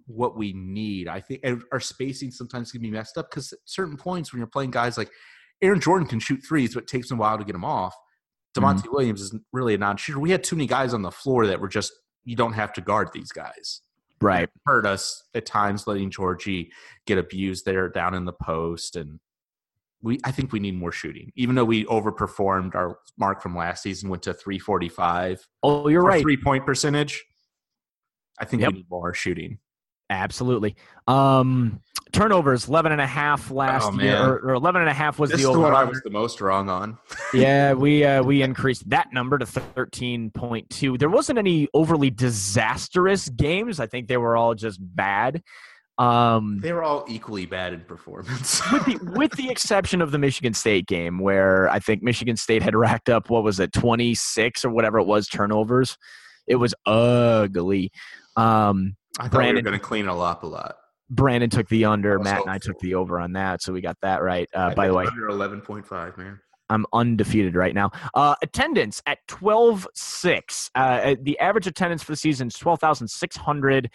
what we need. I think our spacing sometimes can be messed up because at certain points when you're playing guys like Aaron Jordan can shoot threes, but it takes him a while to get them off. Da'Monte Williams is really a non shooter. We had too many guys on the floor that were just, you don't have to guard these guys. Right. Hurt us at times letting Giorgi get abused there down in the post. And we, I think we need more shooting. Even though we overperformed our mark from last season, went to 345 Oh, you're right. three point percentage. I think Yep. we need more shooting. Absolutely. Um, turnovers, 11 and a half last Oh, year, or, or 11 and a half was This the the one I was the most wrong on. yeah, we uh, we increased that number to thirteen point two. There wasn't any overly disastrous games. I think they were all just bad. Um, They were all equally bad in performance. with the with the exception of the Michigan State game, where I think Michigan State had racked up what was it, twenty six or whatever it was turnovers. It was ugly. Um, I thought we were going to clean it up a lot. Brandon took the under. Matt and I took the over on that, so we got that right. Uh, by the way, under 11.5, man. I'm undefeated right now. Uh, attendance at 12.6. Uh, the average attendance for the season is 12,600.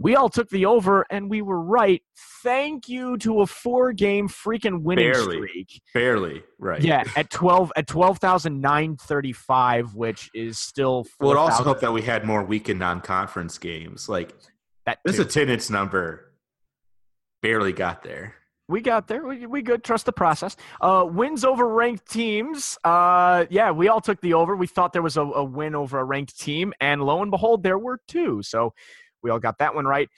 We all took the over, and we were right. Thank you to a four-game freaking winning Barely. streak. Barely, right. Yeah, at 12 at 12,935, which is still. Well, it also 4,000 helped that we had more weekend non-conference games. Like that this too. attendance number barely got there. We got there. We, we good. Trust the process. Uh, wins over ranked teams. Uh, yeah, we all took the over. We thought there was a, a win over a ranked team, and lo and behold, there were two. So we all got that one right.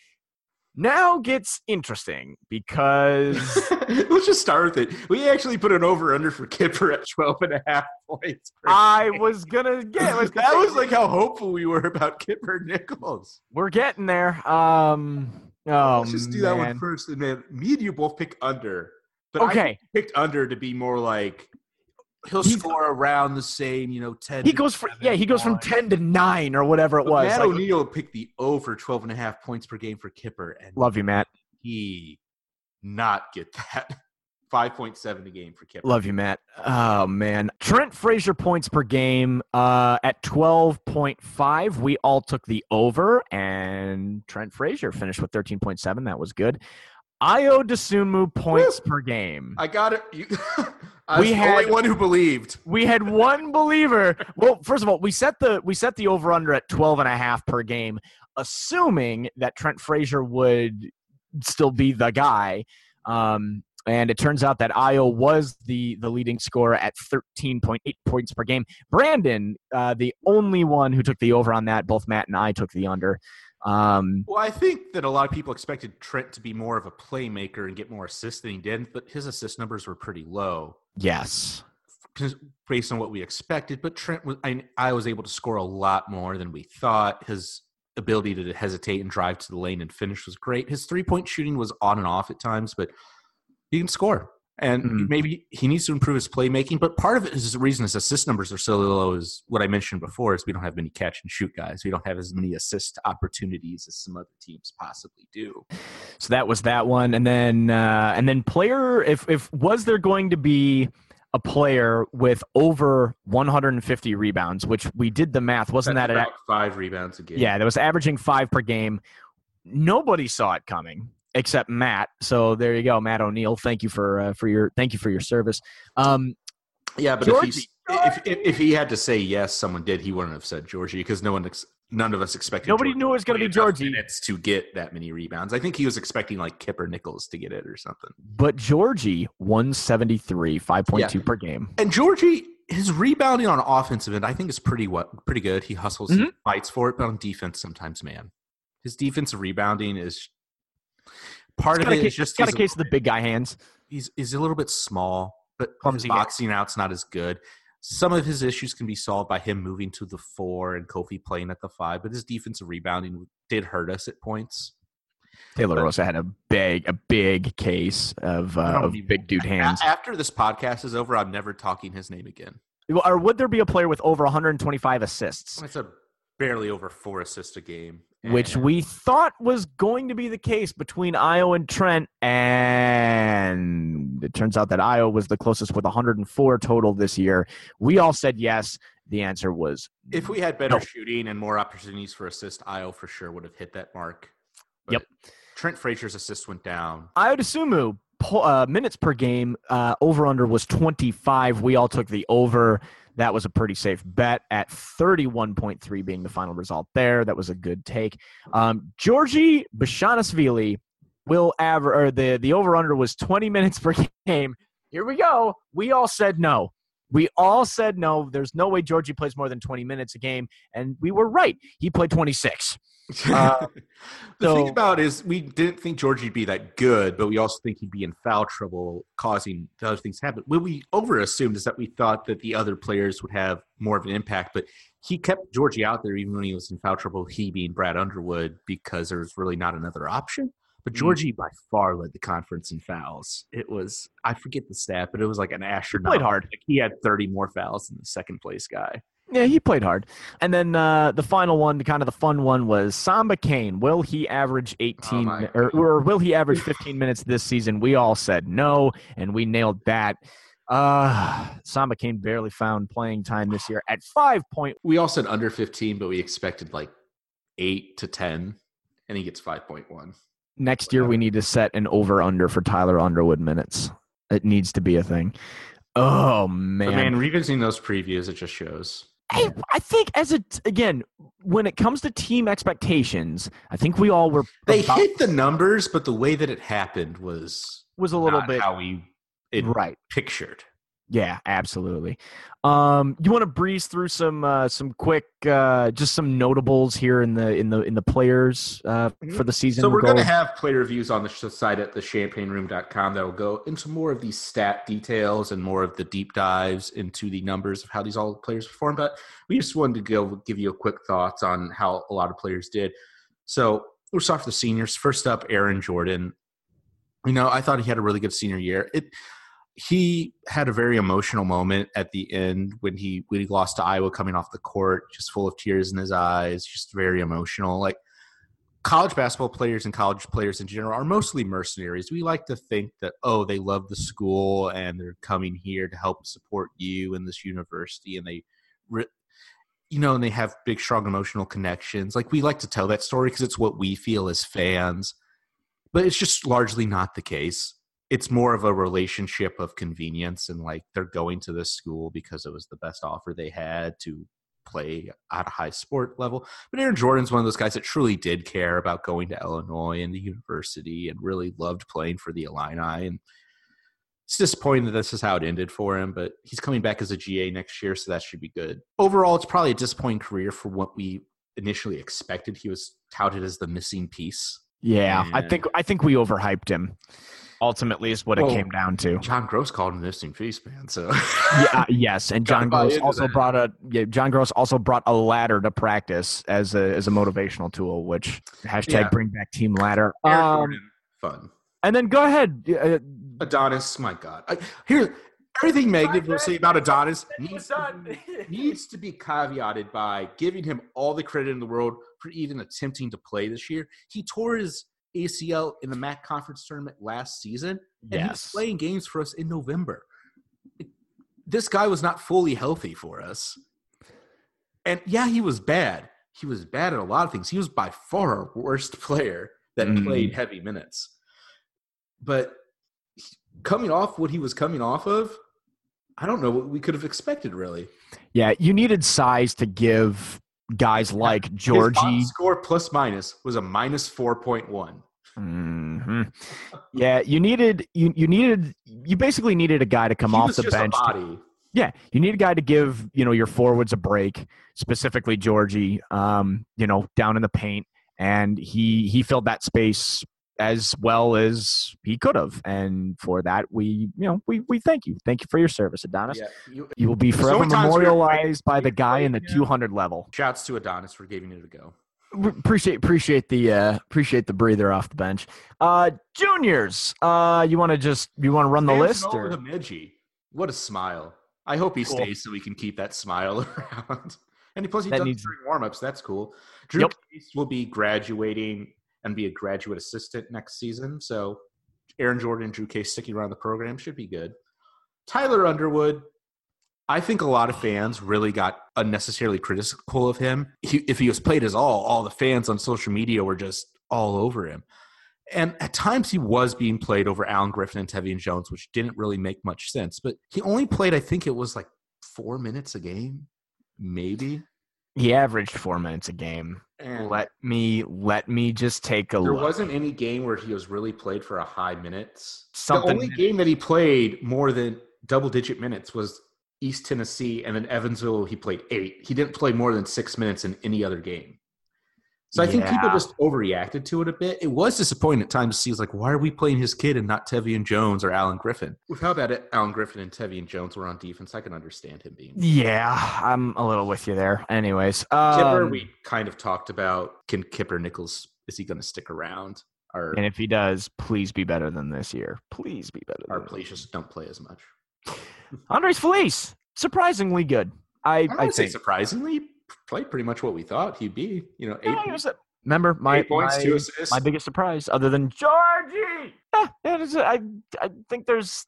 Now gets interesting because Let's just start with it. We actually put an over-under for Kipper at 12 and a half points. I game. was gonna get. was that was like how hopeful we were about Kipper Nichols. we're getting there. Um, oh Let's just do that one first, man. and then me and you both pick under. But I Okay. picked under to be more like he'll He's- score around the same, you know, 10. He goes for yeah, he goes from 10 to 9 or whatever it But was. Matt Like, O'Neill picked the over 12 and a half points per game for Kipper, and love you, Matt. he not get that. 5.7 a game for Kipper. Love you, Matt. Oh man, Trent Frazier points per game uh, at twelve point five. We all took the over, and Trent Frazier finished with thirteen point seven. That was good. Ayo Dosunmu points per game. I got it. You, I We was the had- only one who believed. we had one believer. Well, first of all, we set the we set the over under at 12 and a half per game, assuming that Trent Frazier would still be the guy. Um, and it turns out that Ayo was the the leading scorer at 13.8 points per game. Brandon, uh, the only one who took the over on that. Both Matt and I took the under. Um, Well, I think that a lot of people expected Trent to be more of a playmaker and get more assists than he did, but his assist numbers were pretty low yes. based on what we expected. But Trent was, I, I was able to score a lot more than we thought. His ability to hesitate and drive to the lane and finish was great. His three point shooting was on and off at times, but he can score. And Mhm. maybe he needs to improve his playmaking, but part of it is the reason his assist numbers are so low is what I mentioned before is we don't have many catch and shoot guys. We don't have as many assist opportunities as some other teams possibly do. So that was that one, and then uh, and then player. If if was there going to be a player with over 150 rebounds, which we did the math, wasn't That's that about five rebounds a game? Yeah, that was averaging five per game. Nobody saw it coming except Matt. So there you go, Matt O'Neill. Thank you for uh, for your thank you for your service. Um, Yeah, but Giorgi. if, he's, if, if if he had to say yes, someone did. He wouldn't have said Giorgi because no one, ex- none of us expected. Nobody Giorgi knew it was gonna be Giorgi. minutes to get that many rebounds. I think he was expecting like Kipper Nichols to get it or something. but Giorgi 173, 5.2 Yeah. per game. And Giorgi, his rebounding on offensive end, I think is pretty what pretty good. He hustles, Mhm. fights for it, but on defense, sometimes, man, his defensive rebounding is part of it. ca- Is just got a case of the big guy hands. he's he's a little bit small, but Clumsy boxing out's not as good. Some of his issues can be solved by him moving to the four and Kofi playing at the five, but his defensive rebounding did hurt us at points. Taylor But- Rosa had a big a big case of uh, of big dude hands. after this podcast is over, I'm never talking his name again. Or would there be a player with over 125 assists? It's a barely over four assists a game, which we thought was going to be the case between Ayo and Trent, and it turns out that Ayo was the closest with 104 total this year. We all said yes. The answer was if we had better No. shooting and more opportunities for assist, Ayo for sure would have hit that mark. Yep. Trent Frazier's assist went down. Ayo Dosunmu po- uh, minutes per game uh, over under was 25. We all took the over. That was a pretty safe bet at 31.3 being the final result there. That was a good take. Um, Giorgi Bezhanishvili will average, or the, the over under was 20 minutes per game. Here we go. We all said no. We all said no. There's no way Giorgi plays more than 20 minutes a game. And we were right. He played 26. Uh, the thing about it is we didn't think Giorgi'd be that good, but we also think he'd be in foul trouble, causing the other things to happen. What we over assumed is that we thought that the other players would have more of an impact, but he kept Giorgi out there even when he was in foul trouble. He being Brad Underwood because there was really not another option. But Mm. Giorgi by far led the conference in fouls. It was I forget the stat, but it was like an astronaut. played hard. Like he had 30 more fouls than the second place guy. Yeah, he played hard. And then uh, the final one, kind of the fun one, was Samba Kane. Will he average 18 my or, or will he average 15 minutes this season? We all said no, and we nailed that. Uh, Samba Kane barely found playing time this year at five point. We all said under 15, but we expected like 8 to 10, and he gets 5.1. Next year, we need to set an over under for Tyler Underwood minutes. It needs to be a thing. Oh man, But man, revisiting those previews, it just shows. Hey, I think as a again, when it comes to team expectations, I think we all were They about- hit the numbers, but the way that it happened was was a little not bit how we it right. pictured. Yeah, absolutely. Um, you want to breeze through some uh, some quick, uh, just some notables here in the in the in the players uh, for the season. So we're going to have player reviews on the site at thechampaignroom.com that will go into more of these stat details and more of the deep dives into the numbers of how these all players perform. But we just wanted to go give you a quick thoughts on how a lot of players did. So we'll start with the seniors. First up, Aaron Jordan. You know, I thought he had a really good senior year. It he had a very emotional moment at the end when he when he lost to Iowa coming off the court, just full of tears in his eyes, just very emotional. Like college basketball players and college players in general are mostly mercenaries. We like to think that oh, they love the school and they're coming here to help support you in this university, and they, you know, and they have big, strong emotional connections. Like we like to tell that story because it's what we feel as fans, but it's just largely not the case it's more of a relationship of convenience and like they're going to this school because it was the best offer they had to play at a high sport level. But Aaron Jordan's one of those guys that truly did care about going to Illinois and the university and really loved playing for the Illini. And it's disappointing that this is how it ended for him, but he's coming back as a GA next year, so that should be good. Overall, it's probably a disappointing career for what we initially expected. He was touted as the missing piece. Yeah, I think I think we overhyped him ultimately is what well, it came down to. John Groce called him missing piece, man. So yeah, uh, yes, and John Groce also that. brought a yeah, John Groce also brought a ladder to practice as a as a motivational tool, which hashtag yeah. bring back team ladder. Um, fun. And then go ahead, uh, Adonis. My God, I, here everything Megan will say about Adonis needs needs to be caveated by giving him all the credit in the world for even attempting to play this year. He tore his ACL in the MAC conference tournament last season, and yes. he was playing games for us in November. This guy was not fully healthy for us. And yeah, he was bad. He was bad at a lot of things. He was by far our worst player that mm. played heavy minutes. But coming off what he was coming off of, I don't know what we could have expected really. Yeah, you needed size to give guys like Giorgi. score plus minus was a minus four point one. Mm-hmm. Yeah, you needed you you needed you basically needed a guy to come he off the bench. To, yeah, you need a guy to give you know your forwards a break, specifically Giorgi. Um, you know, down in the paint, and he he filled that space as well as he could have. And for that, we, you know, we, we thank you. Thank you for your service, Adonis. Yeah, you, you, will be forever memorialized by the guy in the 200 level. Shouts to Adonis for giving it a go. Appreciate appreciate the uh, appreciate the breather off the bench. Uh, juniors, uh, you want to just you want to run the list or the? What a smile! I hope he cool. stays so we can keep that smile around. And plus, he that does needs... during warmups. That's cool. Drew yep. Case will be graduating and be a graduate assistant next season. So Aaron Jordan and Drew Case sticking around the program should be good. Tyler Underwood, I think a lot of fans really got unnecessarily critical of him. He, if he was played as all, all the fans on social media were just all over him. And at times he was being played over Alan Griffin and Tevian Jones, which didn't really make much sense. But he only played, I think it was like four minutes a game, maybe. He averaged four minutes a game. Let me let me just take a there look. There wasn't any game where he was really played for a high minutes. Something the only game that he played more than double digit minutes was East Tennessee, and then Evansville. He played eight. He didn't play more than six minutes in any other game. So I yeah. think people just overreacted to it a bit. It was disappointing at times to see, like, why are we playing his kid and not Tevian Jones or Alan Griffin? With how bad Alan Griffin and Tevian Jones were on defense, I can understand him being. Yeah, I'm a little with you there. Anyways, um, Kipper, we kind of talked about can Kipper Nichols is he going to stick around? Or, and if he does, please be better than this year. Please be better. Or please just don't play as much. Andres Feliz, surprisingly good. I I, I say surprisingly played pretty much what we thought he'd be. You know, eight, yeah, a, remember my points, my, two assists. my biggest surprise, other than Giorgi. Yeah, I I think there's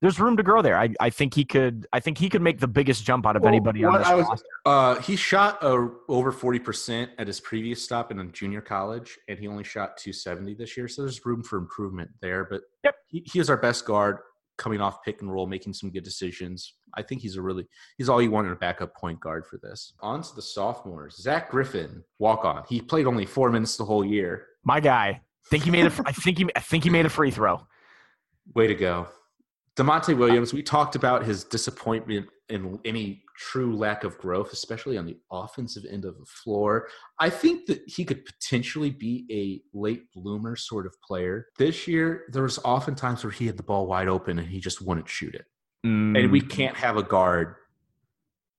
there's room to grow there. I, I think he could I think he could make the biggest jump out of well, anybody on this was, roster. Uh, he shot uh, over forty percent at his previous stop in a junior college, and he only shot two seventy this year. So there's room for improvement there. But yep. he, he is our best guard coming off pick and roll, making some good decisions. I think he's a really he's all you want in a backup point guard for this. On to the sophomores. Zach Griffin, walk on. He played only four minutes the whole year. My guy. Think he made a I think he I think he made a free throw. Way to go. Da'Monte Williams, we talked about his disappointment in any true lack of growth, especially on the offensive end of the floor. I think that he could potentially be a late bloomer sort of player. This year, there was often times where he had the ball wide open and he just wouldn't shoot it. Mm. And we can't have a guard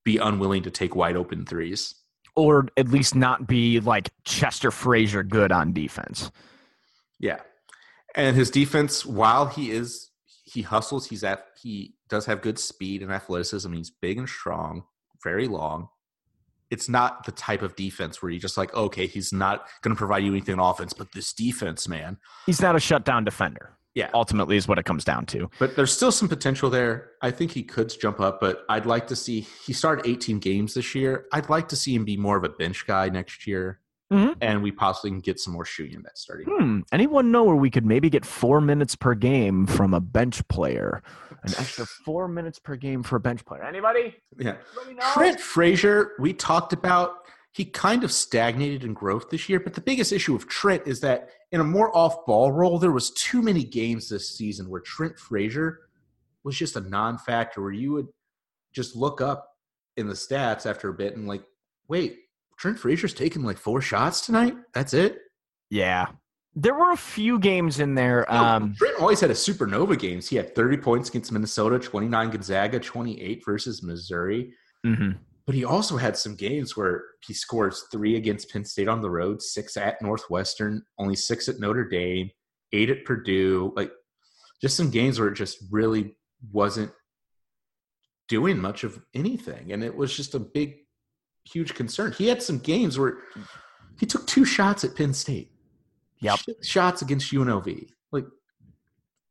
be unwilling to take wide open threes. Or at least not be like Chester Frazier good on defense. Yeah. And his defense, while he is he hustles. He's at he does have good speed and athleticism. He's big and strong, very long. It's not the type of defense where you're just like, okay, he's not going to provide you anything on offense, but this defense, man, He's not a shutdown defender. Yeah. Ultimately, is what it comes down to. But there's still some potential there. I think he could jump up, but I'd like to see he started 18 games this year. I'd like to see him be more of a bench guy next year. Mhm. And we possibly can get some more shooting in that starting. Hmm. Anyone know where we could maybe get four minutes per game from a bench player? An extra four minutes per game for a bench player. Anybody? Yeah. Trent Frazier, we talked about he kind of stagnated in growth this year, but the biggest issue of Trent is that in a more off-ball role, there was too many games this season where Trent Frazier was just a non-factor where you would just look up in the stats after a bit and like, wait, Trent Frazier's taking like four shots tonight? That's it? Yeah. There were a few games in there. Um, Trent always had a supernova games. He had 30 points against Minnesota, 29 Gonzaga, 28 versus Missouri. mhm. But he also had some games where he scores three against Penn State on the road, six at Northwestern, only six at Notre Dame, eight at Purdue. Like just some games where it just really wasn't doing much of anything. And it was just a big, huge concern. He had some games where he took two shots at Penn State. Yep. Sh- Shots against UNLV. Like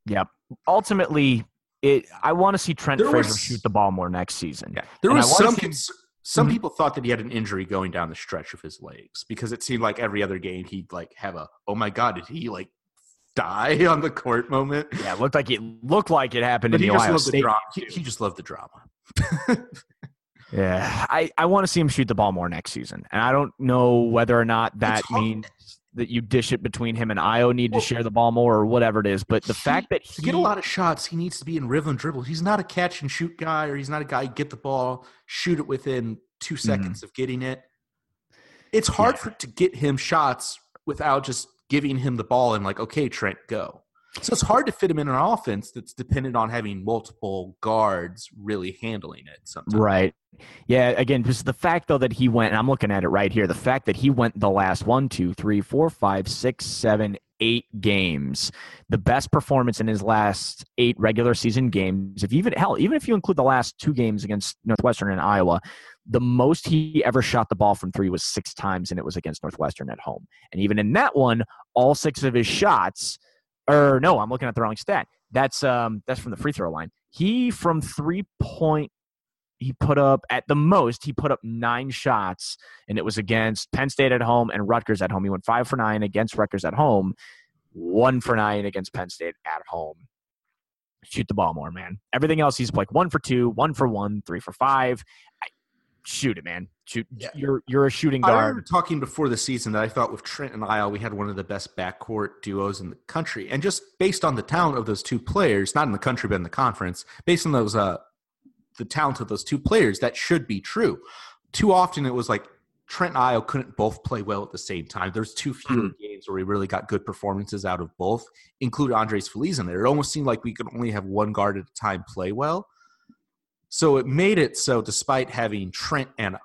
Yep. Ultimately, it. I want to see Trent Frazier was- shoot the ball more next season. Yeah, there And was some. see- cons- some Mhm. people thought that he had an injury going down the stretch of his legs because it seemed like every other game he'd like have a oh my god did he like die on the court moment. Yeah, it looked like it looked like it happened But in he the just Ohio the State. drama. He, he just loved the drama. Yeah, I, I want to see him shoot the ball more next season, and I don't know whether or not that means that you dish it between him and Ayo need Well- to share the ball more or whatever it is. But the He- fact that he get a lot of shots, he needs to be in rhythm dribble. He's not a catch and shoot guy, or he's not a guy get the ball, shoot it within 2 seconds of getting it. It's hard Mm-hmm. Yeah. for to get him shots without just giving him the ball and like, okay, Trent, go. So it's hard to fit him in an offense that's dependent on having multiple guards really handling it. Sometimes, Right. Yeah. Again, just the fact though that he went, and I'm looking at it right here. The fact that he went the last one, two, three, four, five, six, seven, eight games, the best performance in his last eight regular season games. If you even hell, even if you include the last two games against Northwestern and Iowa, the most he ever shot the ball from three was six times, and it was against Northwestern at home. And even in that one, all six of his shots, or no, I'm looking at the wrong stat. That's um that's from the free throw line. He from three point he put up at the most he put up nine shots and it was against penn state at home and rutgers at home he went five for nine against rutgers at home one for nine against penn state at home shoot the ball more man everything else he's like one for two one for one three for five I, shoot it man shoot Yeah. you're you're a shooting guard. I remember talking before the season that I thought with Trent and Ayo, we had one of the best backcourt duos in the country. And just based on the talent of those two players, not in the country, but in the conference, based on those, uh, the talent of those two players, that should be true. Too often it was like Trent and Ayo couldn't both play well at the same time. There's too few games where we really got good performances out of both, include Andres Feliz in there. It almost seemed like we could only have one guard at a time play well. So it made it so, despite having Trent and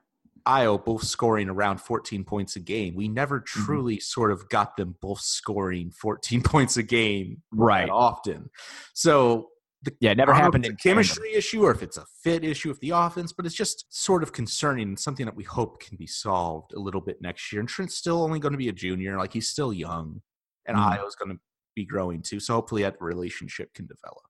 Ayo both scoring around 14 points a game, we never Mm-hmm. truly sort of got them both scoring 14 points a game right often. So the, yeah it never I don't know if happened it's in a chemistry issue or if it's a fit issue of the offense, but it's just sort of concerning and something that we hope can be solved a little bit next year. And Trent's still only going to be a junior, like he's still young, and Mhm. Ayo's going to be growing too. So hopefully that relationship can develop.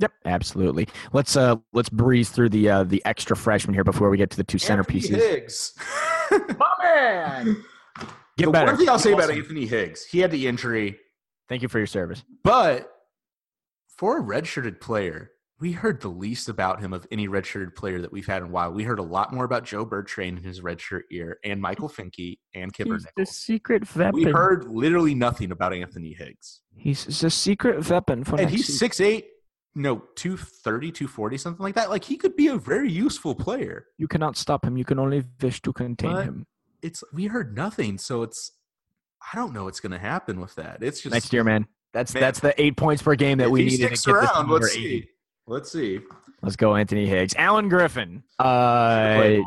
Yep, absolutely. Let's uh let's breeze through the uh the extra freshman here before we get to the two Anthony centerpieces. Higgs. My man. Get the better. one thing I'll say about Anthony Higgs, he had the injury, Thank you for your service. but for a redshirted player, we heard the least about him of any redshirted player that we've had in a while. We heard a lot more about Joe Bertrand in his redshirt year, and Michael Finke and Kipper He's the secret weapon. We heard literally nothing about Anthony Higgs, He's the secret weapon for and he's season. six eight, no 230, 240, something like that. Like he could be a very useful player. You cannot stop him. You can only wish to contain But- him. It's we heard nothing, so it's I don't know what's going to happen with that. It's just Next year, man. That's Man. that's the eight points per game that we needed sticks to get this around. number Let's 80. see. Let's see. Let's go, Anthony Higgs. Alan Griffin. Uh,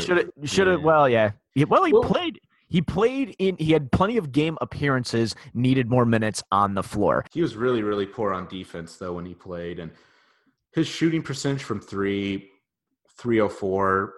should have should have. yeah. Well, yeah. Well, he Well- played. He played in. He had plenty of game appearances. Needed more minutes on the floor. He was really, really poor on defense though when he played, and his shooting percentage from three, 304.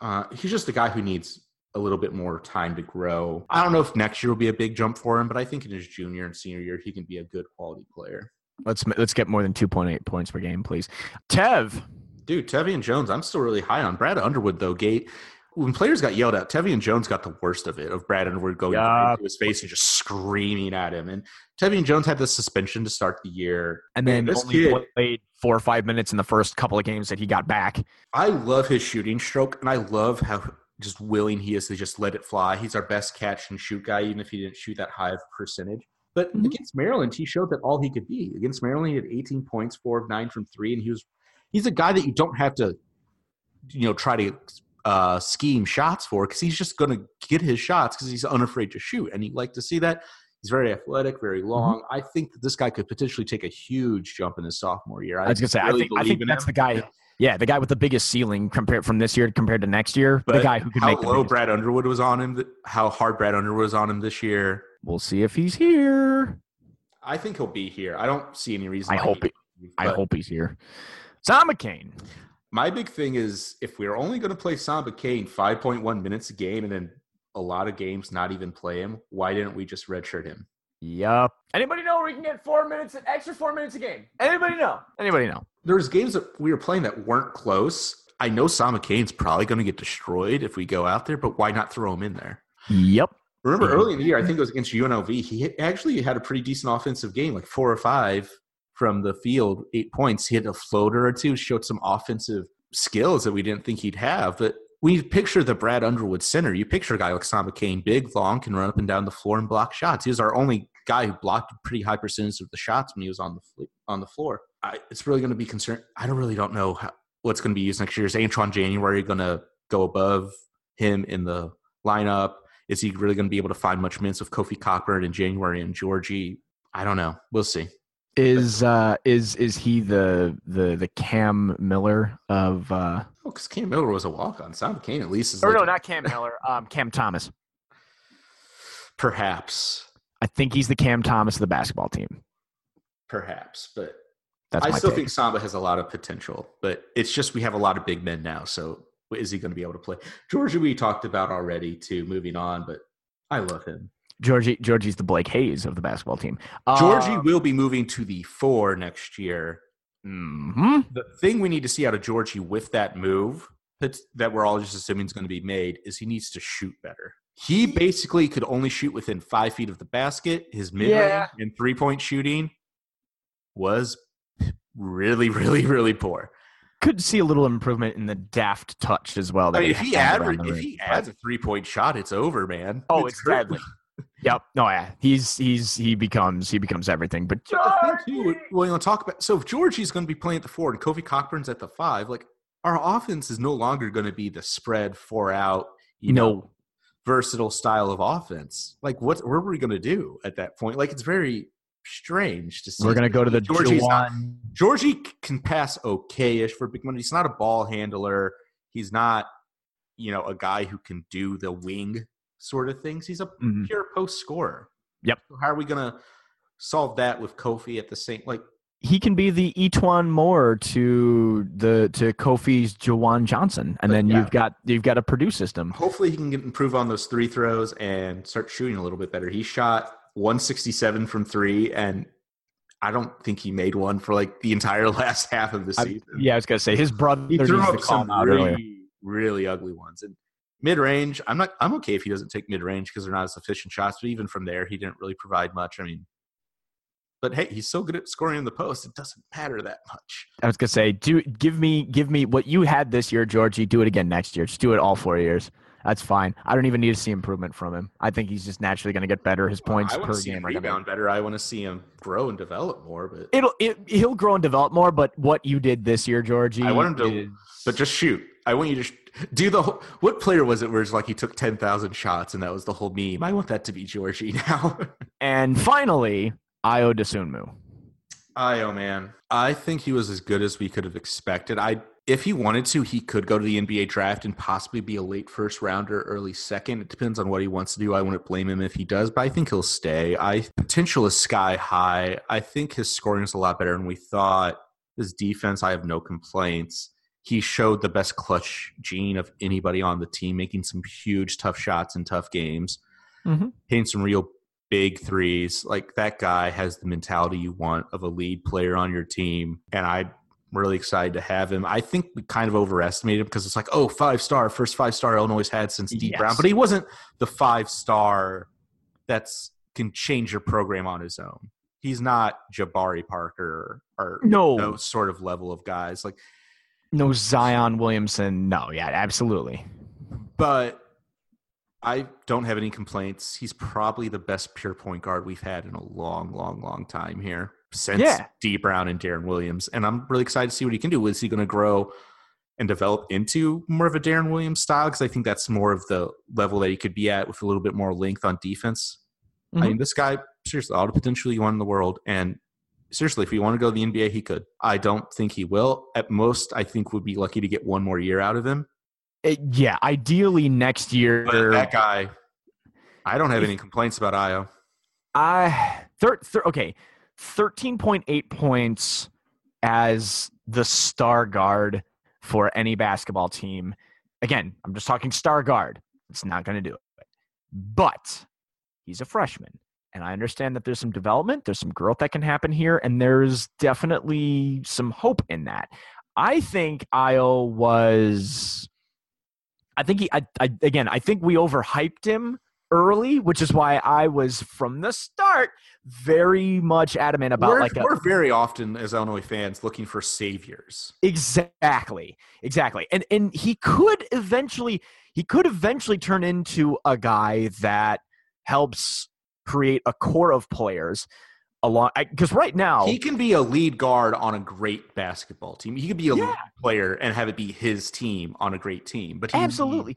Uh, he's just a guy who needs a little bit more time to grow. I don't know if next year will be a big jump for him, but I think in his junior and senior year he can be a good quality player. Let's let's get more than two point eight points per game, please. Tev, Dude, Tevian Jones, I'm still really high on Brad Underwood though. Gate when players got yelled at, Tevian Jones got the worst of it of Brad Underwood going Yeah. into his face and just screaming at him. And Tevian Jones had the suspension to start the year. and then Man, only kid, played four or five minutes in the first couple of games that he got back. I love his shooting stroke, and I love how just willing he is to just let it fly. He's our best catch and shoot guy, even if he didn't shoot that high of percentage. But Mhm. against Maryland, he showed that all he could be. Against Maryland, he had 18 points, four of nine from three, and he was he's a guy that you don't have to, you know, try to uh, scheme shots for because he's just going to get his shots because he's unafraid to shoot, and you like to see that. He's very athletic, very Mm-hmm. long. I think that this guy could potentially take a huge jump in his sophomore year. I was gonna say, I think I think that's him. the guy. Yeah, the guy with the biggest ceiling compared from this year compared to next year. But the guy who could how make low Brad Underwood was on him, how hard Brad Underwood was on him this year. We'll see if he's here. I think he'll be here. I don't see any reason. I hope he I hope he's here. Samba Kane. My big thing is if we're only going to play Samba Kane 5.1 minutes a game and then a lot of games not even play him, why didn't we just redshirt him? Yup. Anybody know where we can get four minutes, an extra four minutes a game? Anybody know? Anybody know? There's games that we were playing that weren't close. I know Samba Kane's probably going to get destroyed if we go out there, but why not throw him in there? Yep. Remember Mhm. early in the year, I think it was against UNLV. He actually had a pretty decent offensive game, like four or five from the field, eight points. He had a floater or two, showed some offensive skills that we didn't think he'd have. But when you picture the Brad Underwood center, you picture a guy like Samba Kane, big, long, can run up and down the floor and block shots. He was our only guy who blocked a pretty high percentage of the shots when he was on the fl- on the floor. I, it's really going to be concerned. I don't really don't know how, what's going to be used next year. Is Antoine January going to go above him in the lineup? Is he really going to be able to find much minutes with Kofi Cockburn in January and Giorgi? I don't know. We'll see. Is uh is is he the the the Cam Miller of uh Oh, because Cam Miller was a walk on. Sam Kane at least is or like no, not Cam Miller, um Cam Thomas. perhaps, I think he's the Cam Thomas of the basketball team. perhaps, but That's I still take. think Samba has a lot of potential. But it's just we have a lot of big men now. So is he going to be able to play? Georgia, we talked about already. Too moving on, but I love him. Giorgi Giorgi's the Blake Hayes of the basketball team. Giorgi will be moving to the four next year. hmm the thing we need to see out of Giorgi with that move that, that we're all just assuming is going to be made is he needs to shoot better. He basically could only shoot within five feet of the basket. His mid range Yeah. and three point shooting was really, really, really poor. Could see a little improvement in the daft touch as well. that I mean, if he has adds around if he adds a three point shot, it's over, man. Oh, it's hurt- deadly. Yep. No, yeah. He's he's he becomes he becomes everything. But But thing too, well, you know, talk about so if Giorgi's going to be playing at the four and Kofi Cockburn's at the five, like our offense is no longer going to be the spread four out, you No. know, versatile style of offense. Like, what what are we going to do at that point? Like, it's very strange to see. we're gonna go to the Giorgi's not- Giorgi can pass okay-ish for big money. He's not a ball handler. He's not, you know, a guy who can do the wing sort of things. He's a Mhm. pure post scorer. Yep. So how are we going to solve that with Kofi at the same like? he can be the E'Twaun Moore to the to Kofi's JaJuan Johnson, and then yeah. you've got you've got a Purdue system. Hopefully, he can get, improve on those three throws and start shooting a little bit better. He shot 167 from three, and I don't think he made one for like the entire last half of the I- season. yeah, I was gonna say his brother he threw up some him out earlier. really, really ugly ones. And mid range, I'm not. I'm okay if he doesn't take mid range because they're not as efficient shots. But even from there, he didn't really provide much. I mean, but hey, he's so good at scoring in the post. It doesn't matter that much. I was gonna say, do give me give me what you had this year, Giorgi. Do it again next year. Just do it all four years. That's fine. I don't even need to see improvement from him. I think he's just naturally going to get better. His points I want per to see game him are going to rebound better. I want to see him grow and develop more. But It'll it, he'll grow and develop more. But what you did this year, Giorgi, I want him to- is- But just shoot. I want you to do the whole. What player was it where it's like he took 10,000 shots and that was the whole meme? I want that to be Giorgi now. and finally, Ayo Dosunmu. I, oh man. I think he was as good as we could have expected. I if he wanted to, he could go to the NBA draft and possibly be a late first rounder, early second. It depends on what he wants to do. I wouldn't blame him if he does, but I think he'll stay. I potential is sky high. I think his scoring is a lot better than we thought. His defense, I have no complaints. He showed the best clutch gene of anybody on the team, making some huge tough shots in tough games, Mhm. hitting some real big threes. Like that guy has the mentality you want of a lead player on your team, and I'm really excited to have him. I think we kind of overestimated him because it's like, oh, five star, first five star Illinois had since D Yes. Brown, but he wasn't the five star that's can change your program on his own. He's not Jabari Parker or No. sort of level of guys. Like, No Zion Williamson. No, yeah, absolutely. but I don't have any complaints. He's probably the best pure point guard we've had in a long, long, long time here since Yeah. Dee Brown and Deron Williams. And I'm really excited to see what he can do. Is he going to grow and develop into more of a Deron Williams style? Because I think that's more of the level that he could be at with a little bit more length on defense. I Mhm. mean, this guy, seriously, all the potential you want in the world. And seriously, if he want to go to the NBA, he could. I don't think he will. At most, I think we'd be lucky to get one more year out of him. It- yeah, ideally next year. But that guy, I don't have any complaints about Ayo. I thir- thir- okay, thirteen point eight points as the star guard for any basketball team. Again, I'm just talking star guard. It's not going to do it, but he's a freshman, and I understand that there's some development, there's some growth that can happen here, and there's definitely some hope in that. I think Ayo was. I think he. I, I again. I think we overhyped him early, which is why I was from the start very much adamant about we're, like a, we're very often as Illinois fans looking for saviors. exactly, exactly, and and he could eventually he could eventually turn into a guy that helps create a core of players along because right now He can be a lead guard on a great basketball team. He could be a Yeah. lead player and have it be his team on a great team. But he absolutely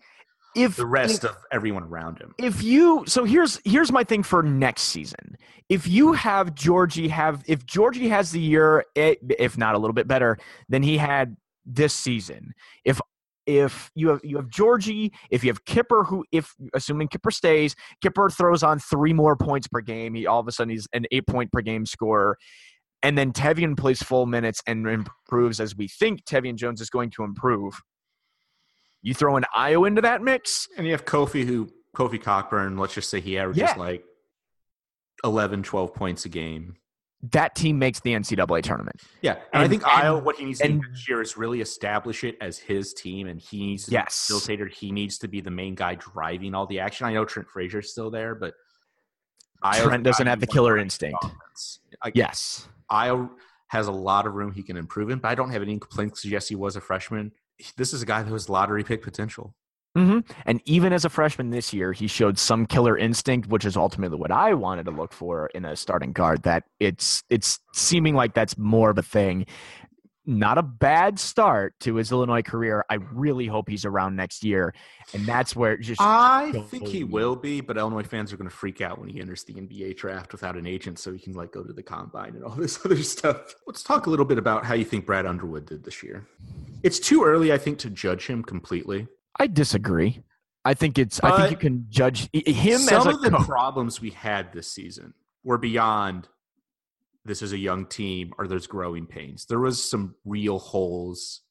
if the rest if, of everyone around him. if you so here's here's my thing for next season if you have georgie have if georgie has the year eh, if not a little bit better than he had this season if if you have you have georgie if you have kipper who if assuming kipper stays kipper throws on three more points per game he all of a sudden he's an eight point per game scorer and then Tevian plays full minutes and improves as we think Tevian Jones is going to improve. You throw an Ayo into that mix, And you have Kofi who Kofi Cockburn, let's just say he averages Yeah. like 11, 12 points a game. That team makes the NCAA tournament. Yeah, and, I think and- Ayo, what he needs to and- do this year is really establish it as his team, and he needs to Yes. be the facilitator. He needs to be the main guy driving all the action. I know Trent Frazier's still there, but Ayo's Trent doesn't have the killer instinct. I, Yes. Ayo has a lot of room he can improve in, but I don't have any complaints. Yes, he was a freshman. This is a guy who has lottery pick potential. Hmm And even as a freshman this year, he showed some killer instinct, which is ultimately what I wanted to look for in a starting guard. That it's it's seeming like that's more of a thing. Not a bad start to his Illinois career. I really hope he's around next year, and that's where it just I think he will be, but Illinois fans are going to freak out when he enters the NBA draft without an agent, so he can like go to the combine and all this other stuff. Let's talk a little bit about how you think Brad Underwood did this year. It's too early, I think, to judge him completely. I disagree. I think it's. I think you can judge him Some as a of the coach. problems we had this season were beyond. This is a young team, or there's growing pains. There was some real holes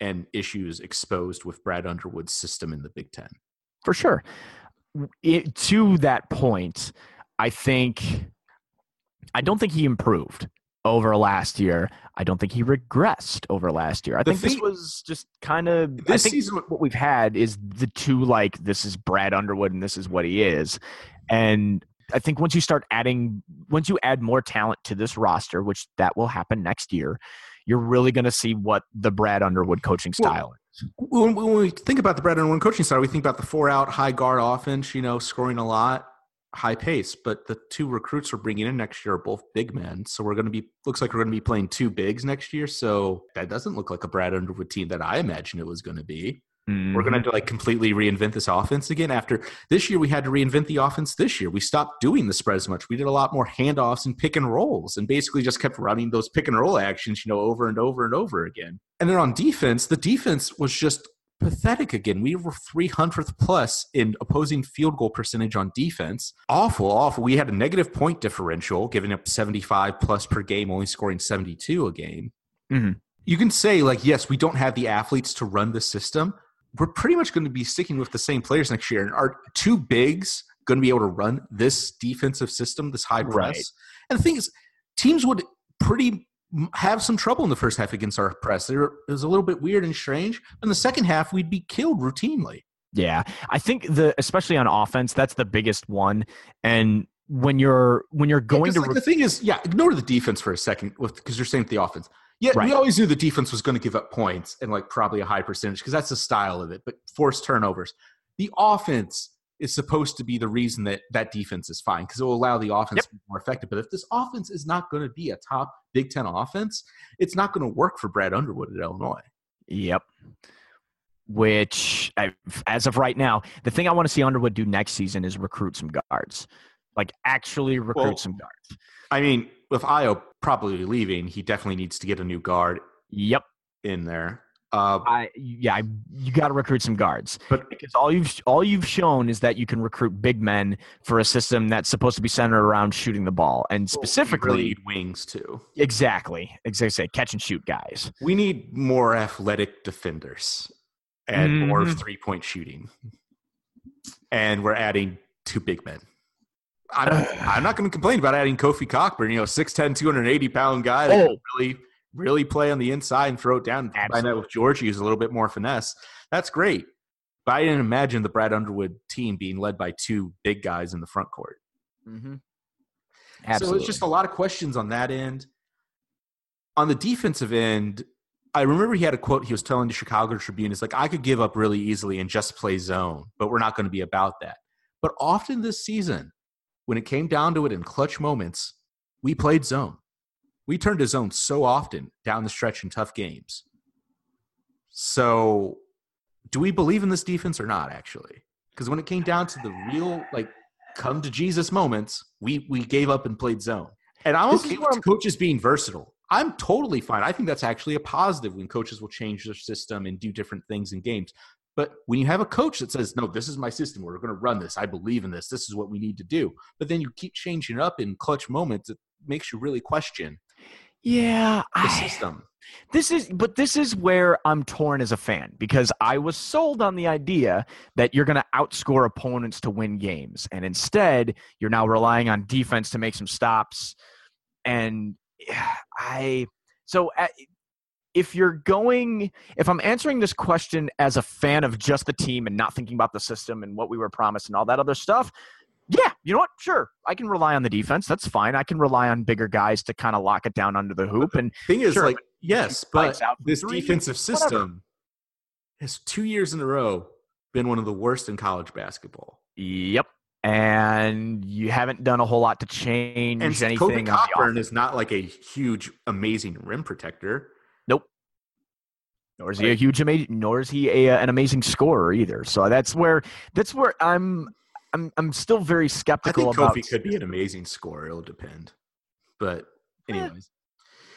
and issues exposed with Brad Underwood's system in the Big Ten. for sure. It, to that point, I think I don't think he improved over last year. I don't think he regressed over last year. I The think this was just kind of. I This season- what we've had is the two like this is Brad Underwood and this is what he is, and I think once you start adding, once you add more talent to this roster, which that will happen next year, you're really going to see what the Brad Underwood coaching Well, style is. when, when we think about the Brad Underwood coaching style, we think about the four out high guard offense, you know, scoring a lot, high pace. But the two recruits we're bringing in next year are both big men. So we're going to be, looks like we're going to be playing two bigs next year. So that doesn't look like a Brad Underwood team that I imagined it was going to be. We're going mm-hmm. to like completely reinvent this offense again. After this year, we had to reinvent the offense. This year, we stopped doing the spreads much. We did a lot more handoffs and pick and rolls, and basically just kept running those pick and roll actions, you know, over and over and over again. And then on defense, the defense was just pathetic again. We were 300th plus in opposing field goal percentage on defense. Awful, awful. We had a negative point differential, giving up 75 plus per game, only scoring 72 a game. Mm-hmm. You can say, like, yes, we don't have the athletes to run the system. We're pretty much going to be sticking with the same players next year. And our two bigs going to be able to run this defensive system, this high press. Right. And the thing is, teams would pretty have some trouble in the first half against our press. It was a little bit weird and strange. In the second half, we'd be killed routinely. Yeah, I think the especially on offense, that's the biggest one. And when you're when you're going yeah, to like re- the thing is, yeah, ignore the defense for a second because you're saying the offense. Yeah, Right. we always knew the defense was going to give up points and like probably a high percentage because that's the style of it. But force turnovers. The offense is supposed to be the reason that that defense is fine because it will allow the offense Yep. to be more effective. But if this offense is not going to be a top Big Ten offense, it's not going to work for Brad Underwood at Illinois. Yep. Which, I- as of right now, the thing I want to see Underwood do next season is recruit some guards, like actually recruit Well- some guards. I mean, with Ayo probably leaving, he definitely needs to get a new guard Yep. in there. Uh, I yeah, I, you got to recruit some guards. But- because all you've all you've shown is that you can recruit big men for a system that's supposed to be centered around shooting the ball, and we specifically, really need wings too. exactly, exactly, catch and shoot guys. We need more athletic defenders and more Mhm. three point shooting. And we're adding two big men. I'm, I'm not going to complain about adding Kofi Cockburn, you know, 6'10, 280 pound guy that Oh. really, really play on the inside and throw it down. Combine that Absolutely. with Giorgi, who's a little bit more finesse. That's great. But I didn't imagine the Brad Underwood team being led by two big guys in the front court. Mm-hmm. So it's just a lot of questions on that end. On the defensive end, I remember he had a quote he was telling the Chicago Tribune. It's like, I could give up really easily and just play zone, but we're not going to be about that. But often this season, when it came down to it in clutch moments, we played zone. We turned to zone so often down the stretch in tough games. So, do we believe in this defense or not, actually? Because when it came down to the real, like, come to Jesus moments, we we gave up and played zone. And I'm okay with coaches being versatile. I'm totally fine. I think that's actually a positive when coaches will change their system and do different things in games. But when you have a coach that says, "No, this is my system. We're going to run this. I believe in this. This is what we need to do," but then you keep changing it up in clutch moments, it makes you really question yeah, the I, system. This is, but this is where I'm torn as a fan because I was sold on the idea that you're going to outscore opponents to win games, and instead you're now relying on defense to make some stops. And I, so uh, if you're going, if I'm answering this question as a fan of just the team and not thinking about the system and what we were promised and all that other stuff. Yeah, you know what? Sure, I can rely on the defense. That's fine. I can rely on bigger guys to kind of lock it down under the hoop. And Thing is, Sure, like, yes, but this three, defensive whatever. system has two years in a row been one of the worst in college basketball. Yep. And you haven't done a whole lot to change And anything. Kobe on the Cockburn offense. is not like a huge, amazing rim protector. Nope. Nor is he a huge amazing. Nor is he a, an amazing scorer either. So that's where that's where I'm. I'm I'm still very I skeptical think about. Kofi could be an amazing scorer. It'll depend. But Eh. anyways,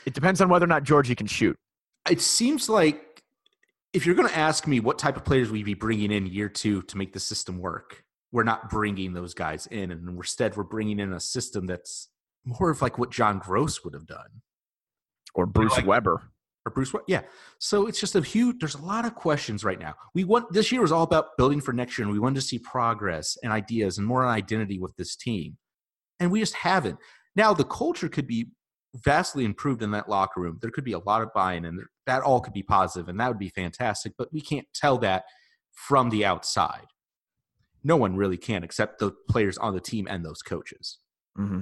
It depends on whether or not Giorgi can shoot. it seems like if you're going to ask me what type of players we'd be bringing in year two to make the system work, we're not bringing those guys in, and instead we're bringing in a system that's more of like what John Groce would have done. Or Bruce like- Weber. Or Bruce. Yeah. So it's just a huge. There's a lot of questions right now. We want this year was all about building for next year, and we wanted to see progress and ideas and more on identity with this team, and we just haven't. Now the culture could be vastly improved in that locker room. There could be a lot of buy-in, and that all could be positive, and that would be fantastic. But we can't tell that from the outside. No one really can, except the players on the team and those coaches. hmm